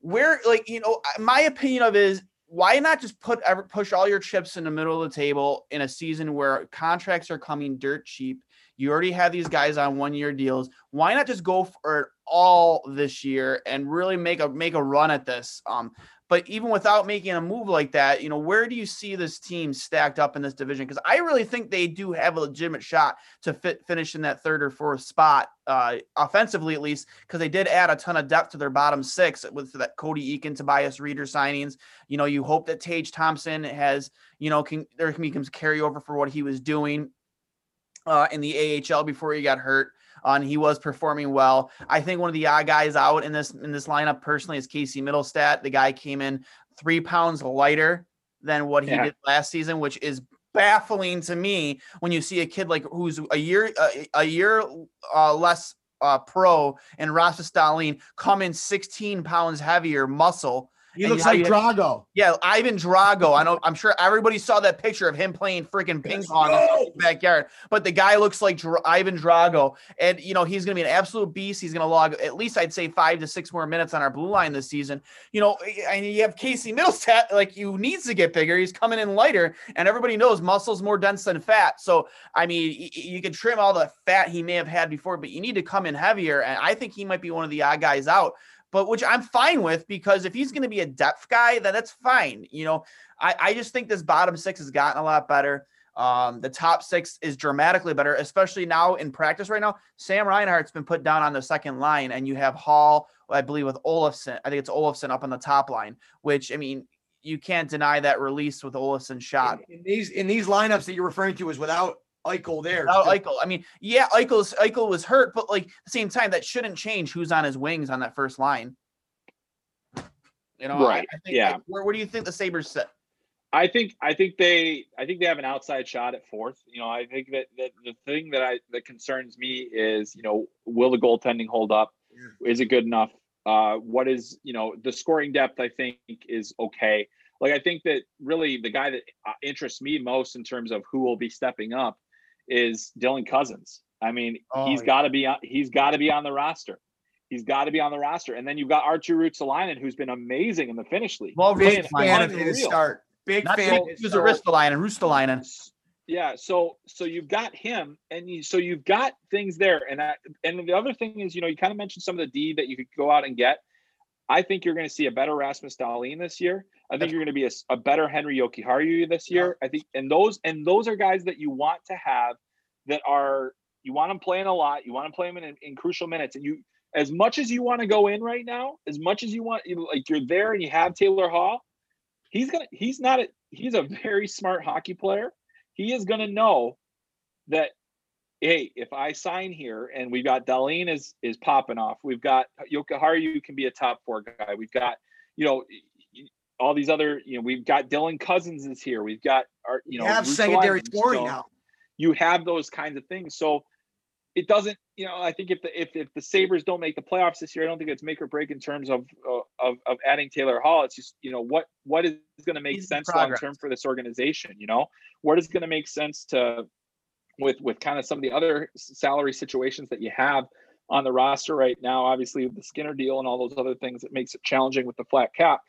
Where, like, you know, my opinion of is why not just put push all your chips in the middle of the table in a season where contracts are coming dirt cheap you already have these guys on one year deals. Why not just go for it all this year and really make a make a run at this? Um, but even without making a move like that, you know, where do you see this team stacked up in this division? Because I really think they do have a legitimate shot to fit, finish in that third or fourth spot, uh, offensively at least, because they did add a ton of depth to their bottom six with that Cody Eakin, Tobias Rieder signings. You know, you hope that Tage Thompson has, you know, can there can be some carryover for what he was doing uh, in the AHL before he got hurt. uh, and he was performing well. I think one of the odd guys out in this in this lineup personally is Casey Mittelstadt. The guy came in three pounds lighter than what he Yeah. did last season, which is baffling to me when you see a kid like who's a year a, a year uh, less uh, pro and Rasmus Dahlin come in 16 pounds heavier muscle. He looks like you- Drago. Yeah, Ivan Drago. I know. I'm sure everybody saw that picture of him playing freaking ping pong in the backyard. But the guy looks like Dra- Ivan Drago, and you know he's going to be an absolute beast. He's going to log at least I'd say five to six more minutes on our blue line this season. You know, and you have Casey Mittelstadt, like you needs to get bigger. He's coming in lighter, and everybody knows muscle's more dense than fat. So I mean, you can trim all the fat he may have had before, but you need to come in heavier. And I think he might be one of the odd guys out but which I'm fine with because if he's going to be a depth guy, then that's fine. You know, I, I just think this bottom six has gotten a lot better. Um, the top six is dramatically better, especially now in practice right now. Sam Reinhart's been put down on the second line, and you have Hall, I believe, with Olofsson. I think it's Olofsson up on the top line, which I mean, you can't deny that release with Olofsson shot. In, in these in these lineups that you're referring to is without Eichel there. Without Eichel, I mean, yeah, Eichel's Eichel was hurt, but like at the same time, that shouldn't change who's on his wings on that first line. You know, Right, I, think, yeah. where, where do you think the Sabres sit? I think I think they I think they have an outside shot at fourth. You know, I think that, that the thing that I that concerns me is, you know, will the goaltending hold up? Is it good enough? Uh, what is you know the scoring depth? I think is okay. Like I think that really the guy that uh, interests me most in terms of who will be stepping up is Dylan Cozens. I mean, Oh, he's yeah. got to be on. He's got to be on the roster. He's got to be on the roster. And then you've got Arttu Ruotsalainen, who's been amazing in the Finnish league. Well, Big Ristolainen. fan of his start. Big Not fan. he was a start. Ristolainen, Yeah, so so you've got him, and you, so you've got things there, and I, and the other thing is, you know, you kind of mentioned some of the D that you could go out and get. I think you're going to see a better Rasmus Dahlin this year. I think you're going to be a better Henri Jokiharju this year. I think, and those and those are guys that you want to have that are you want them playing a lot. You want to play them in, in crucial minutes, and you as much as you want to go in right now, as much as you want, you, like you're there and you have Taylor Hall. He's gonna. He's not. A, he's a very smart hockey player he is going to know that hey if i sign here and we've got Dahlin is is popping off we've got Jokiharju can be a top four guy. We've got you know all these other you know we've got Dylan Cozens is here. We've got our you know You have Ruth secondary scoring So now. you have those kinds of things. So it doesn't you know i think if the if, if the Sabres don't make the playoffs this year i don't think it's make or break in terms of uh, of, of adding taylor hall. It's just you know what what is going to make Easy sense long term for this organization you know? What is going to make sense to with with kind of some of the other salary situations that you have on the roster right now obviously with the skinner deal and all those other things it makes it challenging with the flat cap.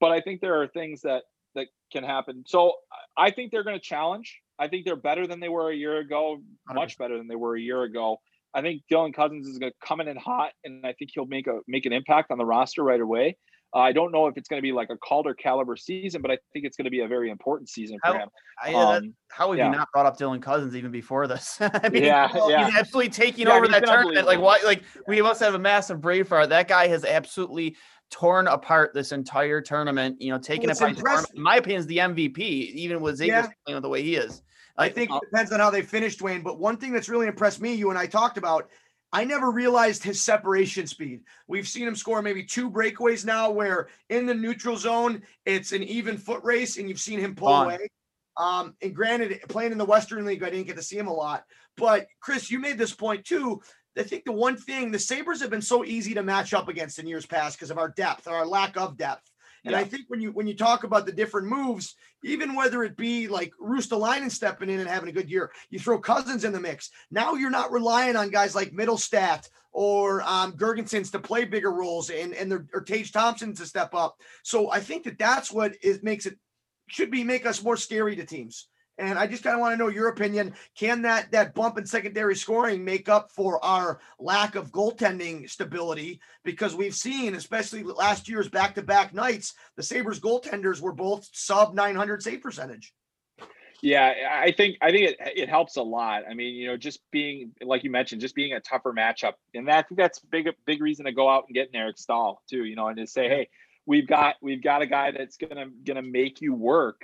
But i think there are things that that can happen. So i think they're going to challenge. I think they're better than they were a year ago much better than they were a year ago. I think Dylan Cozens is going to come in and hot and i think he'll make a make an impact on the roster right away uh, i don't know if it's going to be like a calder caliber season but i think it's going to be a very important season for How- him I, that- um, how have yeah. you not brought up Dylan Cozens even before this? I mean, Yeah, he's yeah. absolutely taking Yeah, over that tournament. Like unbelievable. what? Like we must have a massive brain fart. That guy has absolutely torn apart this entire tournament. You know, taking Well, it it's by storm. In my opinion, is the MVP. Even with Zegras Yeah. playing the way he is. I think uh, it depends on how they finish, Duane. But one thing that's really impressed me, you and I talked about, I never realized his separation speed. We've seen him score maybe two breakaways now, where in the neutral zone it's an even foot race, and you've seen him pull Gone. away. Um, and granted, playing in the Western League, I didn't get to see him a lot. But Chris, you made this point too. I think the one thing the Sabres have been so easy to match up against in years past because of our depth or our lack of depth. And I think when you when you talk about the different moves, even whether it be like Ruotsalainen stepping in and having a good year, you throw Cozens in the mix. Now you're not relying on guys like Mittelstadt or um, Girgensons to play bigger roles and and their, or Tage Thompson to step up. So I think that that's what is makes it should be make us more scary to teams. And I just kind of want to know your opinion. Can that that bump in secondary scoring make up for our lack of goaltending stability? Because we've seen, especially last year's back-to-back nights, the Sabres goaltenders were both sub 900 save percentage. Yeah, I think I think it it helps a lot. I mean, you know, just being like you mentioned, just being a tougher matchup, and that, I think that's big big reason to go out and get an Eric Staal too. You know, and to say, hey, we've got we've got a guy that's gonna gonna make you work.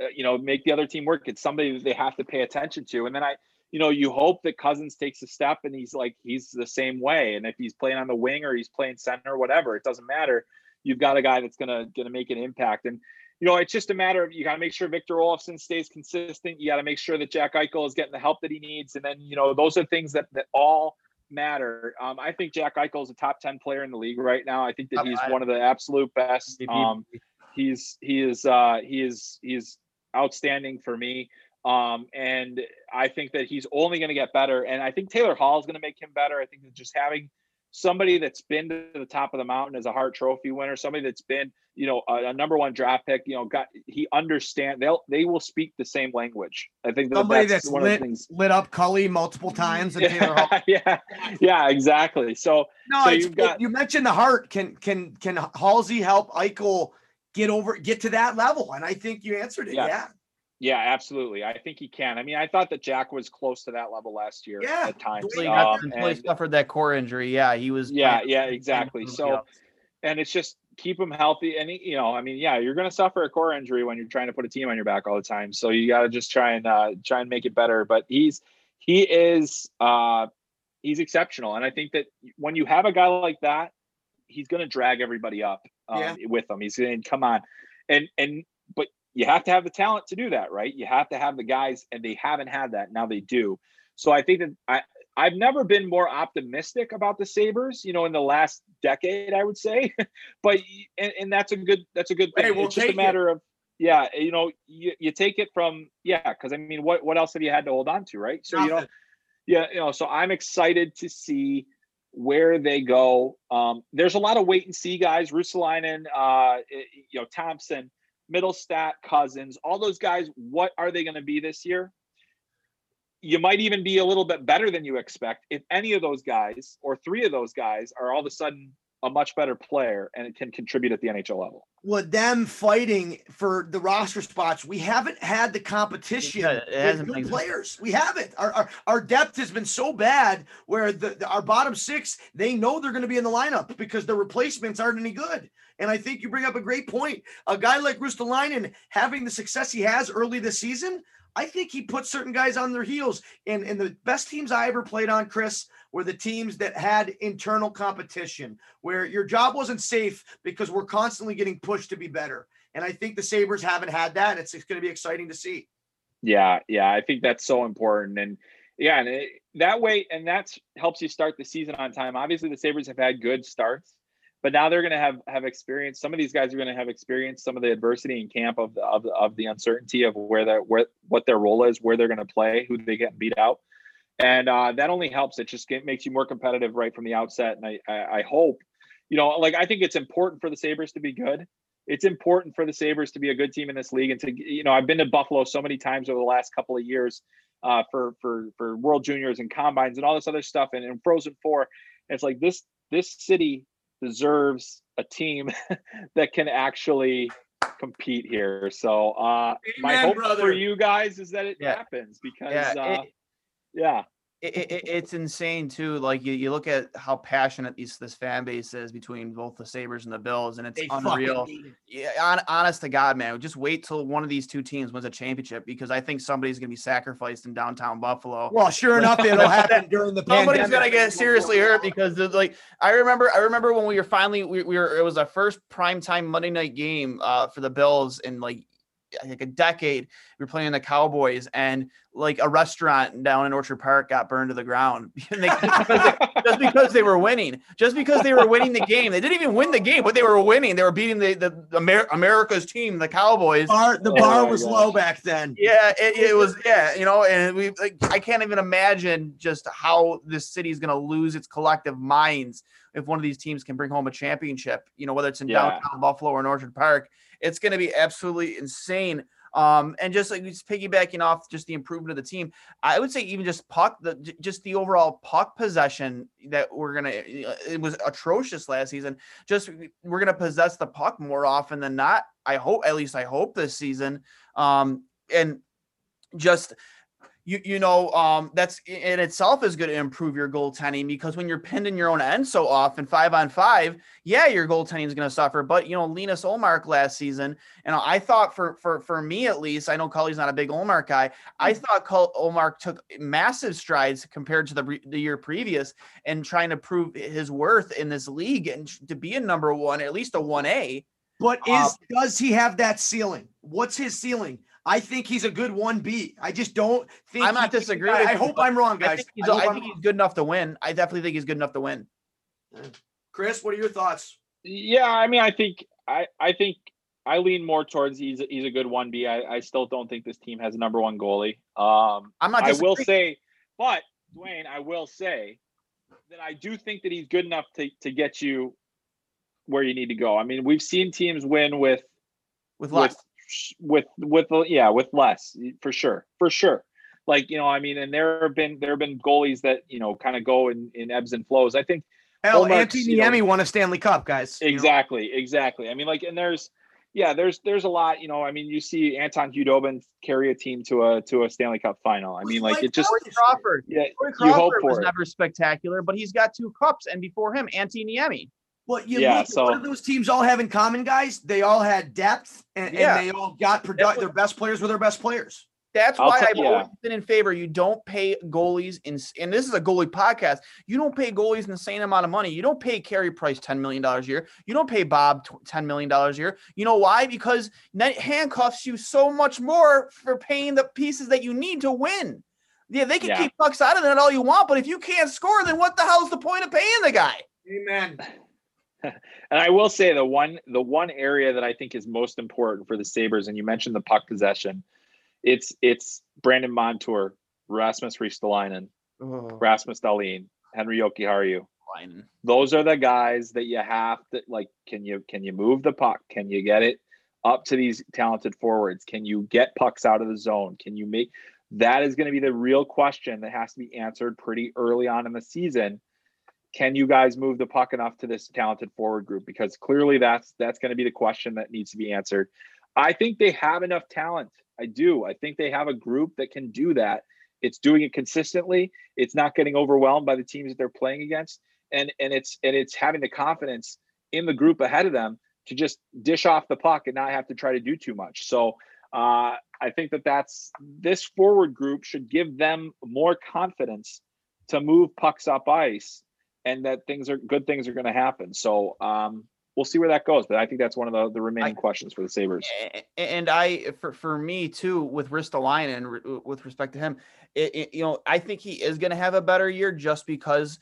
Uh, you know, make the other team work. It's somebody that they have to pay attention to. And then I, you know, you hope that Cozens takes a step and he's like he's the same way. And if he's playing on the wing or he's playing center or whatever, it doesn't matter. You've got a guy that's gonna gonna make an impact. And you know, it's just a matter of you got to make sure Victor Olofsson stays consistent. You got to make sure that Jack Eichel is getting the help that he needs. And then, you know, those are things that that all matter. Um, I think Jack Eichel is a top 10 player in the league right now. I think that he's one of the absolute best. Um, he's, he is, uh, he is, he is outstanding for me. Um, and I think that he's only going to get better. And I think Taylor Hall is going to make him better. I think that just having somebody that's been to the top of the mountain as a Hart Trophy winner, somebody that's been, you know, a, a number one draft pick, you know, got he understand they'll they will speak the same language. I think that somebody that's, that's one lit, of the things. lit up Cully multiple times. And Taylor Yeah, Hall. yeah, yeah, exactly. So No, So it's, you've got- you mentioned the Hart. Can can can Halsey help Eichel get over get to that level? And I think you answered it. Yeah. Yeah. yeah, absolutely. I think he can. I mean, I thought that Jack was close to that level last year Yeah, at times. Until he, Um, got, until he and- suffered that core injury. Yeah, he was. Yeah, yeah, exactly. So- Seahawks. and it's just keep him healthy. And he- you know, I mean, yeah, you're going to suffer a core injury when you're trying to put a team on your back all the time. So you got to just try and uh, try and make it better. But he's he is uh, he's exceptional, and I think that when you have a guy like that, he's going to drag everybody up um, Yeah. with them. He's to come on, and and but you have to have the talent to do that, right? You have to have the guys, and they haven't had that. Now they do. So I think that I I've never been more optimistic about the Sabres, you know, in the last decade, I would say. but and, and that's a good that's a good thing. Hey, we'll it's just a take it. matter of yeah, you know, you, you take it from yeah, because I mean, what what else have you had to hold on to, right? So you know, yeah, you know, so I'm excited to see where they go. Um, there's a lot of wait and see guys, Ruotsalainen, uh, you know, Thompson, Mittelstadt, Cozens, all those guys. What are they going to be this year? You might even be a little bit better than you expect if any of those guys or three of those guys are all of a sudden a much better player and it can contribute at the NHL level. With them fighting for the roster spots, we haven't had the competition Yeah, with hasn't good been- players. We haven't. Our, our our depth has been so bad where the, the- our bottom six they know they're going to be in the lineup because the replacements aren't any good. And I think you bring up a great point. A guy like Ruotsalainen having the success he has early this season, I think he puts certain guys on their heels. And and the best teams I ever played on, Chris, were the teams that had internal competition, where your job wasn't safe because we're constantly getting pushed to be better. And I think the Sabres haven't had that. It's, it's going to be exciting to see. Yeah, yeah, I think that's so important, and yeah, and it, that way, and that helps you start the season on time. Obviously, the Sabres have had good starts, but now they're going to have have experience. Some of these guys are going to have experienced some of the adversity in camp of the of the, of the uncertainty of where that where what their role is, where they're going to play, who they get beat out, and uh, that only helps. It just get, makes you more competitive right from the outset. And I, I I hope, you know, like I think it's important for the Sabres to be good it's important for the Sabres to be a good team in this league. And to, you know, I've been to Buffalo so many times over the last couple of years uh, for, for, for world juniors and combines and all this other stuff. And in Frozen Four, it's like this, this city deserves a team that can actually compete here. So uh, my hope brother. for you guys is that it Yeah. happens because, Yeah, uh, it- yeah, it, it, it's insane too. Like you, you look at how passionate these this fan base is between both the Sabres and the Bills, and it's They unreal. Yeah, on, honest to God, man, just wait till one of these two teams wins a championship because I think somebody's gonna be sacrificed in downtown Buffalo. Well, sure enough, it'll happen during the Somebody's pandemic. gonna get seriously hurt because like I remember I remember when we were finally we, we were it was our first primetime Monday night game uh for the Bills in like like a decade. We were playing the Cowboys and like a restaurant down in Orchard Park got burned to the ground And they- just, because they, just because they were winning. Just because they were winning the game. They didn't even win the game, but they were winning. They were beating the, the Amer- America's team, the Cowboys. bar, the Oh bar my was gosh. low back then. Yeah, it, it was. Yeah, you know, and we. Like, I can't even imagine just how this city is going to lose its collective minds if one of these teams can bring home a championship. You know, whether it's in Yeah. downtown Buffalo or in Orchard Park, it's going to be absolutely insane. Um, and just like just piggybacking off just the improvement of the team, I would say even just puck, the just the overall puck possession that we're gonna. It was atrocious last season. Just we're gonna possess the puck more often than not. I hope, at least I hope this season. Um, and just you you know um, that's in itself is going to improve your goaltending because when you're pinned in your own end so often five on five, yeah, your goaltending is going to suffer. But you know, Linus Ullmark last season, and I thought for for for me at least, I know Cully's not a big Olmark guy. I mm. thought Cull, Ullmark took massive strides compared to the the year previous and trying to prove his worth in this league and to be a number one, at least a one A. But is um, does he have that ceiling? What's his ceiling? I think he's a good one B. I just don't think I'm not disagreeing. I, I hope I'm wrong, guys. I think, he's, I I think he's good enough to win. I definitely think he's good enough to win. Chris, what are your thoughts? Yeah, I mean, I think I I think I lean more towards he's he's a good one B. I, I still don't think this team has a number one goalie. Um, I'm not. I will say, but Duane, I will say that I do think that he's good enough to to get you where you need to go. I mean, we've seen teams win with with less, with with, with yeah, with less for sure, for sure. Like you know, I mean, and there have been there have been goalies that you know kind of go in in ebbs and flows. I think. Hell, Antti Niemi you know, won a Stanley Cup, guys. Exactly, know? exactly. I mean, like, and there's yeah, there's there's a lot. You know, I mean, you see Anton Khudobin carry a team to a to a Stanley Cup final. I mean, like it just Corey Crawford. Yeah, Corey Crawford you hope for was it. never spectacular, but he's got two cups, and before him, Antti Niemi. But you yeah, look, so, what do those teams all have in common, guys? They all had depth and, yeah. and they all got product. Their best players were their best players. That's I'll why I've yeah. always been in favor. You don't pay goalies in, and this is a goalie podcast. You don't pay goalies an insane amount of money. You don't pay Carey Price ten million dollars a year. You don't pay Bob ten million dollars a year. You know why? Because that handcuffs you so much more for paying the pieces that you need to win. Yeah, they can yeah. keep pucks out of that all you want, but if you can't score, then what the hell is the point of paying the guy? Amen. And I will say the one the one area that I think is most important for the Sabres, and you mentioned the puck possession, it's it's Brandon Montour, Rasmus Ristolainen, oh. Rasmus Dahlin, Henri Jokiharju. Those are the guys that you have to like. Can you can you move the puck? Can you get it up to these talented forwards? Can you get pucks out of the zone? Can you make that is going to be the real question that has to be answered pretty early on in the season can you guys move the puck enough to this talented forward group? Because clearly that's that's going to be the question that needs to be answered. I think they have enough talent. I do. I think they have a group that can do that. It's doing it consistently. It's not getting overwhelmed by the teams that they're playing against, and and it's and it's having the confidence in the group ahead of them to just dish off the puck and not have to try to do too much. So uh, I think that that's this forward group should give them more confidence to move pucks up ice and that things are good things are going to happen. So um, we'll see where that goes. But I think that's one of the, the remaining I, questions for the Sabres. And I, for, for me too, with Ristolainen and with respect to him, it, it, you know, I think he is going to have a better year just because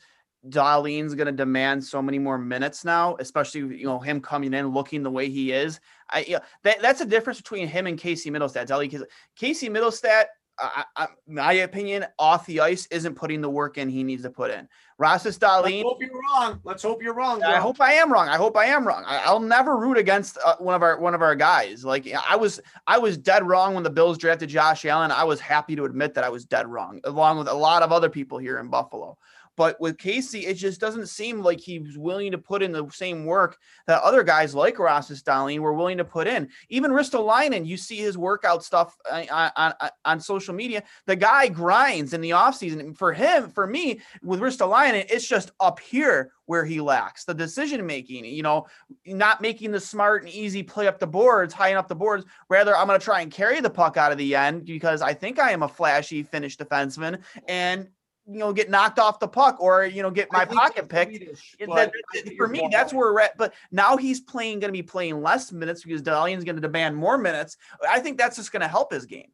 Dahlin's going to demand so many more minutes now, especially you know him coming in looking the way he is. I you know, that that's a difference between him and Casey Mittelstadt. Dahli, Casey Mittelstadt I, I, my opinion, off the ice isn't putting the work in he needs to put in. Rasmus Dahlin. Let's hope you're wrong. Let's hope you're wrong. Bro. I hope I am wrong. I hope I am wrong. I, will never root against uh, one of our one of our guys. Like I was, I was dead wrong when the Bills drafted Josh Allen. I was happy to admit that I was dead wrong, along with a lot of other people here in Buffalo. But with Casey, it just doesn't seem like he's willing to put in the same work that other guys like Rasmus Dahlin were willing to put in. Even Ristolainen, you see his workout stuff uh, on, on, on social media. The guy grinds in the offseason. For him, for me, with Ristolainen, it's just up here where he lacks the decision making, you know, not making the smart and easy play up the boards, high up the boards. Rather, I'm going to try and carry the puck out of the end because I think I am a flashy finished defenseman. And you know get knocked off the puck or you know get my pocket picked. Swedish, that, for me, that's where we're at. But now he's playing going to be playing less minutes because Dahlin's going to demand more minutes. I think that's just going to help his game.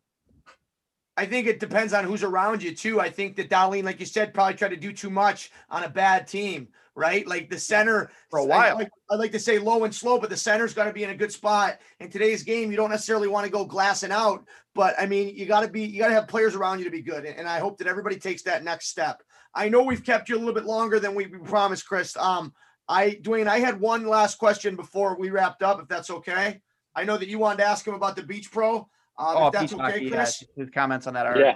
I think it depends on who's around you too. I think that Dahlin, like you said, probably tried to do too much on a bad team, right? Like the center for a while. I like, I like to say low and slow, but the center's got to be in a good spot. In today's game, you don't necessarily want to go glassing out, but I mean, you got to be, you got to have players around you to be good. And I hope that everybody takes that next step. I know we've kept you a little bit longer than we promised, Chris. Um, I, Duane, I had one last question before we wrapped up, if that's okay. I know that you wanted to ask him about the Beach Pro. Um, oh, if that's okay, Chris. His comments on that are yeah.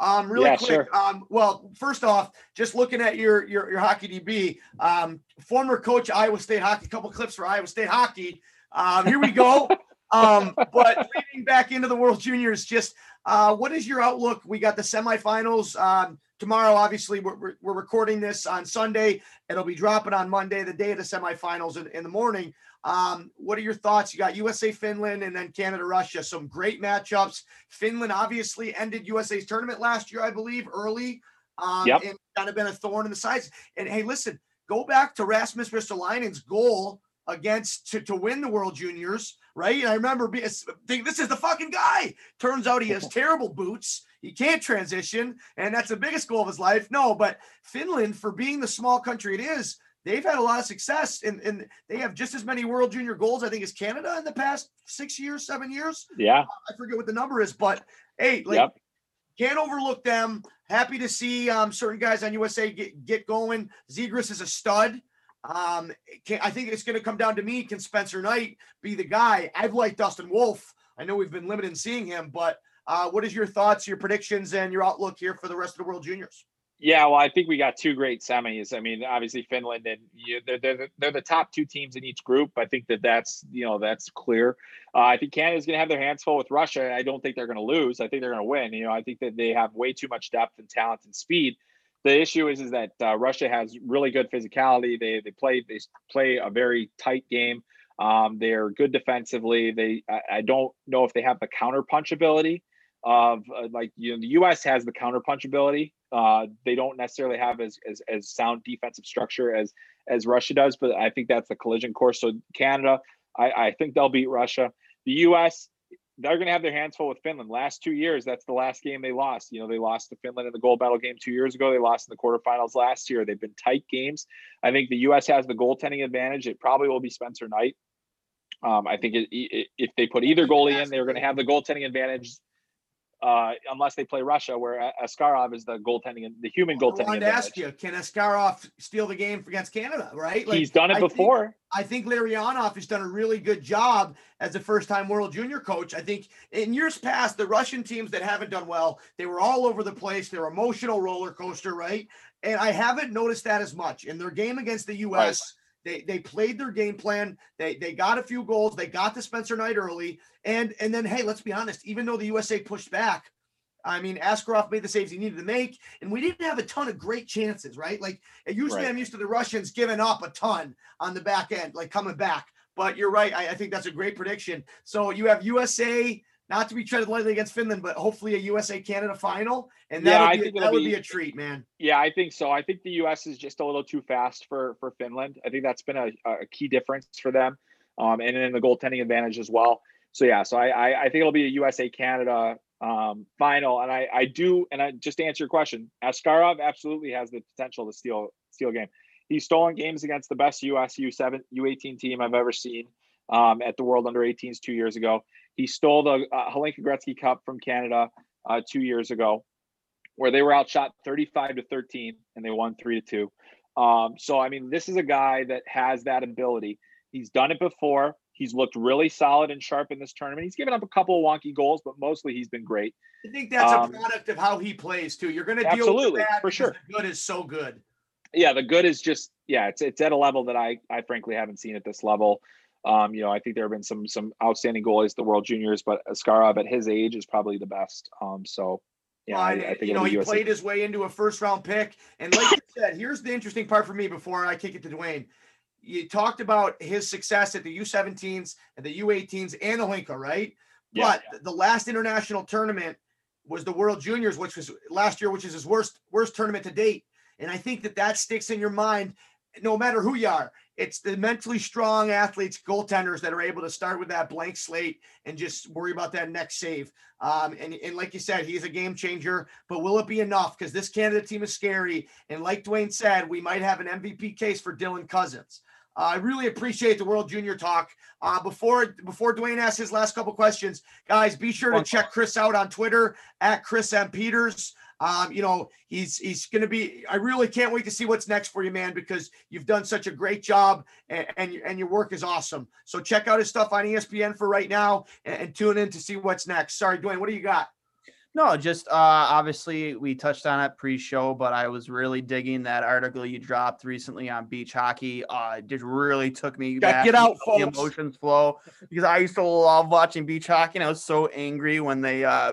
Um, really yeah, quick. Sure. Um, well, first off, just looking at your your your hockey DB, um, former coach Iowa State hockey, couple clips for Iowa State hockey. Um, here we go. Um, but leading back into the World Juniors, just uh, what is your outlook? We got the semifinals um, tomorrow. Obviously, we're, we're, we're recording this on Sunday. It'll be dropping on Monday, the day of the semifinals in, in the morning. Um, what are your thoughts? You got USA, Finland, and then Canada, Russia. Some great matchups. Finland obviously ended USA's tournament last year, I believe, early. Um, Yep. and kind of been a thorn in the sides. And hey, listen, go back to Rasmus Ristolainen's goal against to, to win the World Juniors, right? And I remember being thinking, this is the fucking guy. Turns out he has terrible boots. He can't transition, and that's the biggest goal of his life. No, but Finland, for being the small country it is, they've had a lot of success, and, and they have just as many World Junior goals, I think, as Canada in the past six years, seven years. Yeah. I forget what the number is, but hey, like Yep. can't overlook them. Happy to see um, certain guys on USA get, get going. Zegras is a stud. Um, can, I think it's going to come down to me. Can Spencer Knight be the guy? I've liked Dustin Wolf. I know we've been limited in seeing him, but uh, what is your thoughts, your predictions, and your outlook here for the rest of the World Juniors? Yeah, well, I think we got two great semis. I mean, obviously Finland and you, they're, they're the- they're the top two teams in each group. I think that that's you know that's clear. Uh, I think Canada's going to have their hands full with Russia. I don't think they're going to lose. I think they're going to win. You know, I think that they have way too much depth and talent and speed. The issue is is that uh, Russia has really good physicality. They they play they play a very tight game. Um, they're good defensively. They I, I don't know if they have the counter punch ability of uh, like you know the U.S. has the counter punch ability. Uh, they don't necessarily have as, as as sound defensive structure as as Russia does, but I think that's the collision course. So Canada, I, I think they'll beat Russia. The U.S. They're going to have their hands full with Finland. Last two years, that's the last game they lost. You know, they lost to Finland in the gold medal game two years ago. They lost in the quarterfinals last year. They've been tight games. I think the U.S. has the goaltending advantage. It probably will be Spencer Knight. Um, I think it, it, if they put either goalie in, they're going to have the goaltending advantage uh, unless they play Russia, where Askarov is the goaltending and the human goaltending. I wanted to ask you, can Askarov steal the game against Canada? Right? Like, He's done it I think- before. I think Larionov has done a really good job as a first-time World Junior coach. I think in years past, the Russian teams that haven't done well, they were all over the place. They're emotional roller coaster, right? And I haven't noticed that as much in their game against the U.S. They they played their game plan. They they got a few goals. They got to Spencer Knight early, and and then hey, let's be honest. Even though the USA pushed back, I mean, Askarov made the saves he needed to make, and we didn't have a ton of great chances, right? Like usually, Right. I'm used to the Russians giving up a ton on the back end, like coming back. But you're right. I, I think that's a great prediction. So you have USA, not to be treaded lightly against Finland, but hopefully a USA Canada final, and Yeah, that I would be, think that would be- be a treat, man. Yeah, I think so. I think the U.S. is just a little too fast for for Finland. I think that's been a, a key difference for them, um, and then the goaltending advantage as well. So yeah, so I I, I think it'll be a USA Canada um, final, and I I do and I just to answer your question, Askarov absolutely has the potential to steal steal game. He's stolen games against the best US U7 U18 team I've ever seen um, at the World Under 18s two years ago. He stole the uh, Hlinka Gretzky Cup from Canada uh, two years ago where they were outshot 35 to 13 and they won 3 to 2. Um, so I mean, this is a guy that has that ability. He's done it before. He's looked really solid and sharp in this tournament. He's given up a couple of wonky goals, but mostly he's been great. I think that's Um, a product of how he plays too. You're going to deal with Absolutely, that for sure. The good is so good. Yeah, the good is just yeah, it's it's at a level that I I frankly haven't seen at this level. Um, you know, I think there have been some some outstanding goalies at the World Juniors, but Askarov at his age is probably the best. Um, so yeah, I, I think you know, he USA. played his way into a first round pick. And like you said, here's the interesting part for me before I kick it to Duane. You talked about his success at the U17s and the U18s and the Hlinka, right? Yeah. But the last international tournament was the World Juniors, which was last year, which is his worst worst tournament to date. And I think that that sticks in your mind, no matter who you are. It's the mentally strong athletes, goaltenders that are able to start with that blank slate and just worry about that next save. Um, and, and like you said, he's a game changer, but will it be enough? Because this Canada team is scary. And like Duane said, we might have an MVP case for Dylan Cozens. Uh, I really appreciate the World Junior talk. Uh, before before Duane asks his last couple questions, guys, be sure to check Chris out on Twitter at Chris M Peters. Um, you know, he's he's going to be. I really can't wait to see what's next for you, man, because you've done such a great job and and, your- and your work is awesome. So check out his stuff on ESPN for right now and, and tune in to see what's next. Sorry, Duane, what do you got? No, just uh obviously we touched on it pre-show, but I was really digging that article you dropped recently on beach hockey. Uh it just really took me back it out, the emotions flow because I used to love watching beach hockey and I was so angry when they uh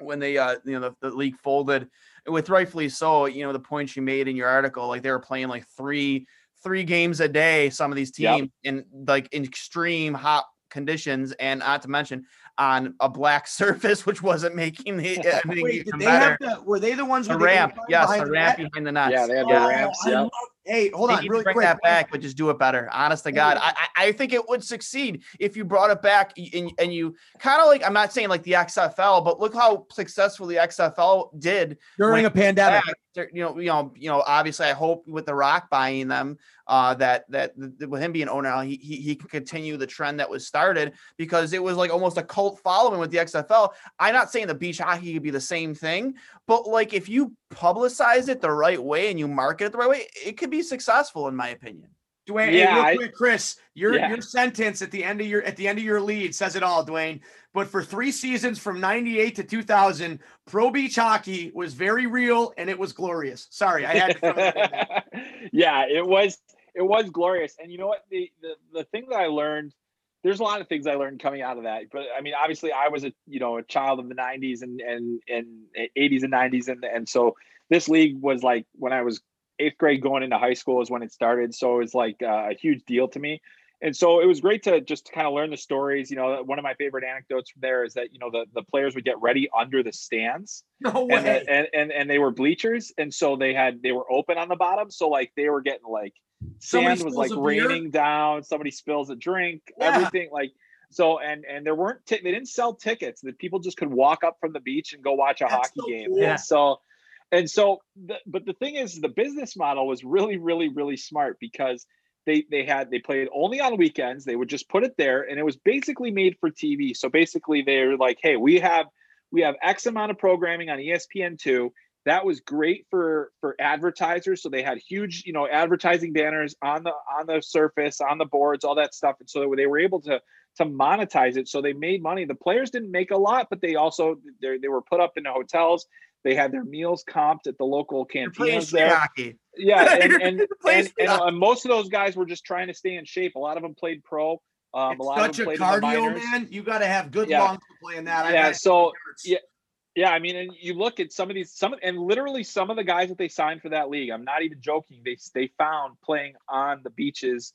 when they uh you know the, the league folded with rightfully so, you know, the points you made in your article, like they were playing like three three games a day, some of these Yep. teams in like in extreme hot conditions and not to mention on a black surface, which wasn't making the anything Wait, did they better. have the? Were they the ones The with the ramp, yes, the the ramp behind the nuts. Yeah, they had the Oh, ramps. I Yep. love- Hey, hold on, really bring quick. that back, but just do it better. Honest to God, I, I think it would succeed if you brought it back and, and you kind of like I'm not saying like the XFL, but look how successful the XFL did during a pandemic. back, you know, you know, you know. Obviously, I hope with the Rock buying them, uh, that that th- with him being owner, he, he he can continue the trend that was started because it was like almost a cult following with the XFL. I'm not saying the beach hockey could be the same thing, but like if you publicize it the right way and you market it the right way, it could be successful, in my opinion. Duane, Yeah, hey, real I- Chris, your Yeah. your sentence at the end of your at the end of your lead says it all, Duane. But for three seasons from '98 to 2000, pro beach hockey was very real and it was glorious. Sorry, I had to throw that in there. yeah, it was it was glorious. And you know what? The, the the thing that I learned, there's a lot of things I learned coming out of that. But I mean, obviously, I was a you know a child of the '90s and and and '80s and '90s, and and so this league was like when I was eighth grade going into high school is when it started. So it was like uh, a huge deal to me. And so it was great to just kind of learn the stories. You know, one of my favorite anecdotes from there is that you know the, the players would get ready under the stands, No and, way. the, and and and they were bleachers, and so they had they were open on the bottom, so like they were getting like Somebody sand was like a beer? raining down. Somebody spills a drink, Yeah. everything like so. And and there weren't ti- they didn't sell tickets. That people just could walk up from the beach and go watch a That's hockey so game. cool. Yeah. And so and so the, but the thing is the business model was really really really smart because they they had they played only on weekends they would just put it there and it was basically made for tv so basically they're like hey we have we have x amount of programming on E espn2 that was great for for advertisers so they had huge you know advertising banners on the on the surface on the boards all that stuff and so they were able to to monetize it so they made money the players didn't make a lot but they also they, they were put up in the hotels they had their meals comped at the local You're playing cantinas street there hockey. yeah, and and, and, and, uh, most of those guys were just trying to stay in shape. A lot of them played pro. Um, a lot such of a them played in cardio, man. You got to have good Yeah. lungs play in that. I Yeah, so, yeah, Yeah, I mean, and you look at some of these, some and literally some of the guys that they signed for that league. I'm not even joking. They they found playing on the beaches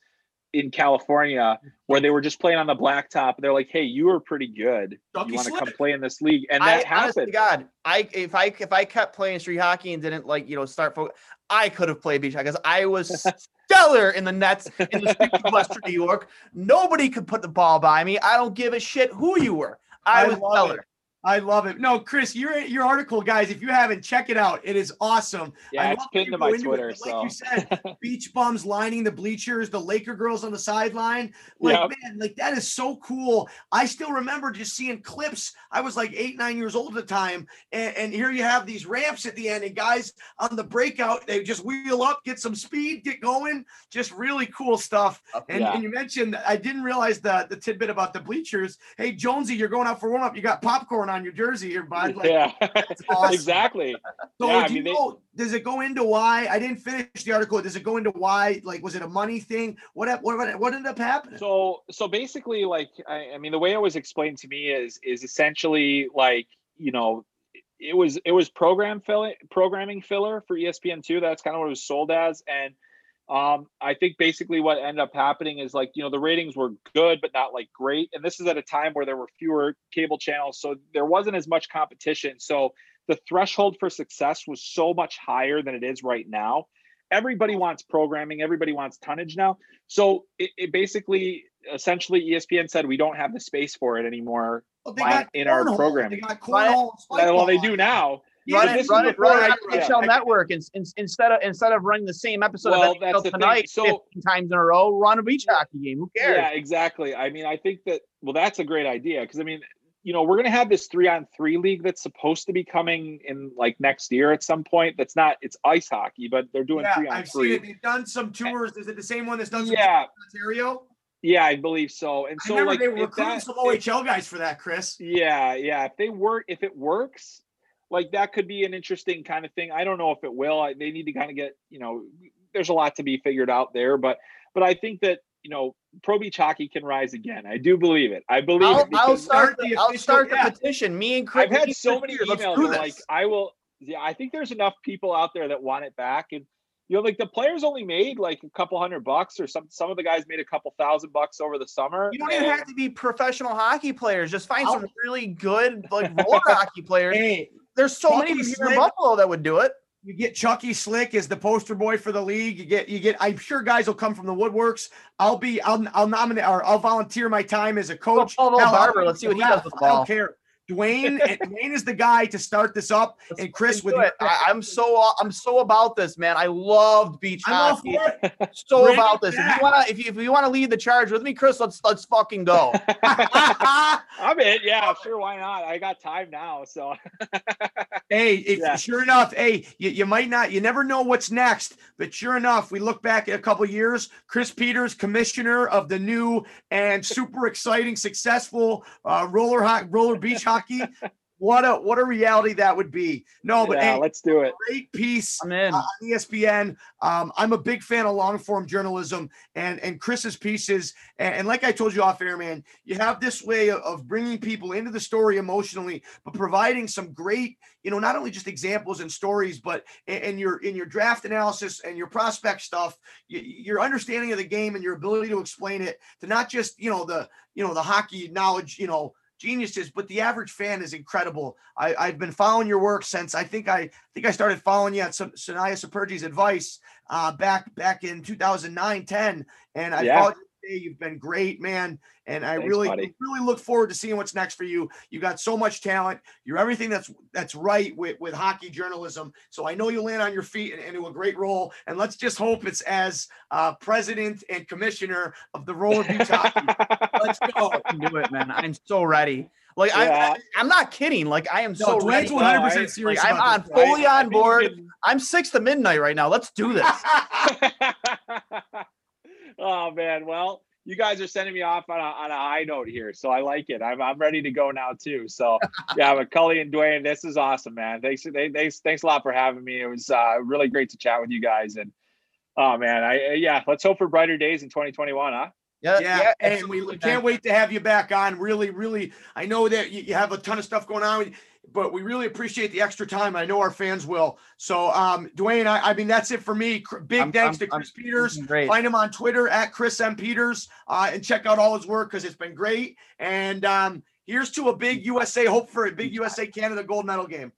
in California where they were just playing on the blacktop. They're like, "Hey, you are pretty good. Ducky you want to come play in this league?" And that to happened. God, I if I if I kept playing street hockey and didn't like you know start focus, I could have played beach hockey because I was stellar in the nets in the streets of Western New York. Nobody could put the ball by me. I don't give a shit who you were. I, I was stellar. it. I love it. No, Chris, your your article, guys. If you haven't, check it out. It is awesome. Yeah, I it's pinned to my it, Twitter. So like you said, beach bums lining the bleachers, the Laker girls on the sideline. Like, Yep. man, like that is so cool. I still remember just seeing clips. I was like eight, nine years old at the time. And, and here you have these ramps at the end, and guys on the breakout, they just wheel up, get some speed, get going. Just really cool stuff. And, Yeah. and you mentioned, I didn't realize the, the tidbit about the bleachers. Hey, Jonesy, you're going out for warm up. You got popcorn on your jersey here, bud. Like, yeah, awesome. exactly. So Yeah, I do you mean, they- know, does it go into why? I didn't finish the article. Does it go into why? Like, was it a money thing? What what what, ended up happening? So so basically, like I, I mean, the way it was explained to me is is essentially like you know, it was it was program fill programming filler for ESPN two. That's kind of what it was sold as, and um, I think basically what ended up happening is like you know the ratings were good but not like great, and this is at a time where there were fewer cable channels, so there wasn't as much competition. So the threshold for success was so much higher than it is right now. Everybody wants programming. Everybody wants tonnage now. So it, it basically, essentially, ESPN said we don't have the space for it anymore. Well, they why got in our cornhole. programming? They got cornhole. and well, they do now. Yeah, run but it, this run was it, run it I- on yeah. NHL Network in, in, instead of instead of running the same episode Well, of that's NHL the tonight So- 15 times in a row. Run a beach hockey game. Who cares? Yeah, exactly. I mean, I think that well, that's a great idea because I mean, you know, we're gonna have this three on three league that's supposed to be coming in like next year at some point. That's not it's ice hockey, but they're doing Yeah, three on I've seen it. They've done some tours. Is it the same one that's done some Yeah, in Ontario? Yeah, I believe so. And I so, remember like, they were recruiting that- some OHL guys for that, Chris. Yeah, yeah. If they work, if it works, like that could be an interesting kind of thing. I don't know if it will. I, they need to kind of get, you know, there's a lot to be figured out there, but but I think that you know, Pro Beach hockey can rise again. I do believe it. I believe I'll, it I'll start. the The, I'll start the yeah. petition. Me and Chris. I've had so many Chris, emails. Like. I will. Yeah, I think there's enough people out there that want it back, and you know, like the players only made like a couple hundred bucks, or some some of the guys made a couple thousand bucks over the summer. You don't even have to be professional hockey players. Just find I'll- some really good like roller hockey players. Hey, There's so many Chucky here Slick- in Buffalo that would do it. you get Chucky Slick as the poster boy for the league. You get you get. I'm sure guys will come from the woodworks. I'll be. I'll I'll nominate or I'll volunteer my time as a coach. Paul Hell, Barber, let's see what he does with the I don't care. Duane, and Duane is the guy to start this up, Let's and Chris fucking with it. I, I'm so I'm so about this, man. I loved beach I'm all hockey. for it. So Bring about it this. If you wanna if you if you wanna lead the charge with me, Chris, let's let's fucking go. I'm in. Yeah, sure. Why not? I got time now, so Hey, if, Yeah. sure enough, hey, you, you might not, you never know what's next, but sure enough, we look back at a couple years. Chris Peters, commissioner of the new and super exciting, successful uh, roller hockey, roller beach hockey. What a what a reality that would be. No, but yeah, hey, let's do it. great piece I'm in. uh, on ESPN. Um, I'm a big fan of long form journalism and and Chris's pieces. And, and like I told you off air, man, you have this way of, of bringing people into the story emotionally, but providing some great, you know, not only just examples and stories, but in, in your in your draft analysis and your prospect stuff, y- your understanding of the game and your ability to explain it to not just you know the you know the hockey knowledge, you know. Geniuses, but the average fan is incredible. I, I've been following your work since I think I I think I started following you at some Sunaya Sapurji's advice uh, back back in 2009, 10. And I Yeah. followed. You've been great, man. And I Thanks, really, buddy. really look forward to seeing what's next for you. You got so much talent. You're everything that's that's right with, with hockey journalism. So I know you'll land on your feet and into a great role. And let's just hope it's as uh, president and commissioner of the Roller Beach Hockey. Let's go. I can do it, man. I'm so ready. Like Yeah. I, I'm not kidding. Like I am so No, ready. Duane's 100 No, I- percent serious. Like, I'm on this, fully I- I on board. I'm six to midnight right now. Let's do this. oh man, well, you guys are sending me off on a, on a high note here, so I like it. I'm I'm ready to go now too. So yeah, but Cully and Duane, this is awesome, man. Thanks, they, thanks, thanks a lot for having me. It was uh, really great to chat with you guys, and oh man, I yeah, let's hope for brighter days in 2021, huh? Yeah, yeah, and we can't wait to have you back on. Really, really, I know that you, you have a ton of stuff going on, but we really appreciate the extra time. I know our fans will. So, um, Duane, I, I mean, that's it for me. Big I'm- thanks I'm- to I'm Chris Peters. Great. Find him on Twitter at Chris M Peters, uh, and check out all his work because it's been great. And um, here's to a big USA hope for a big USA Canada gold medal game.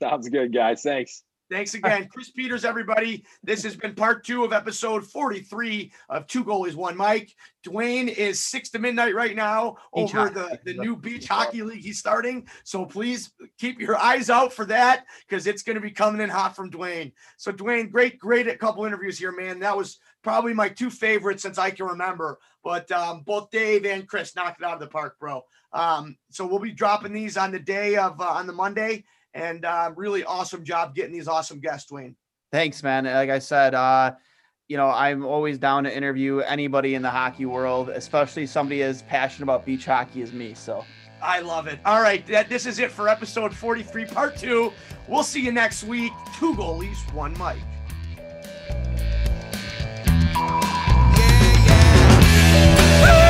Sounds good, guys. Thanks. Thanks again, Chris Peters, everybody. This has been part two of episode 43 of Two Goalies, One Mic. Duane is six to midnight right now Beach over hockey. the, the new beach hockey league he's starting. So please keep your eyes out for that because it's going to be coming in hot from Duane. So, Duane, great, great a couple interviews here, man. That was probably my two favorites since I can remember. But um, both Dave and Chris knocked it out of the park, bro. Um, so we'll be dropping these on the day of uh, on the Monday. And uh, really awesome job getting these awesome guests, Duane. Thanks, man. Like I said, uh, you know, I'm always down to interview anybody in the hockey world, especially somebody as passionate about beach hockey as me. So I love it. All right, that this is it for episode 43, part two. We'll see you next week. Two goalies, one mic. Higher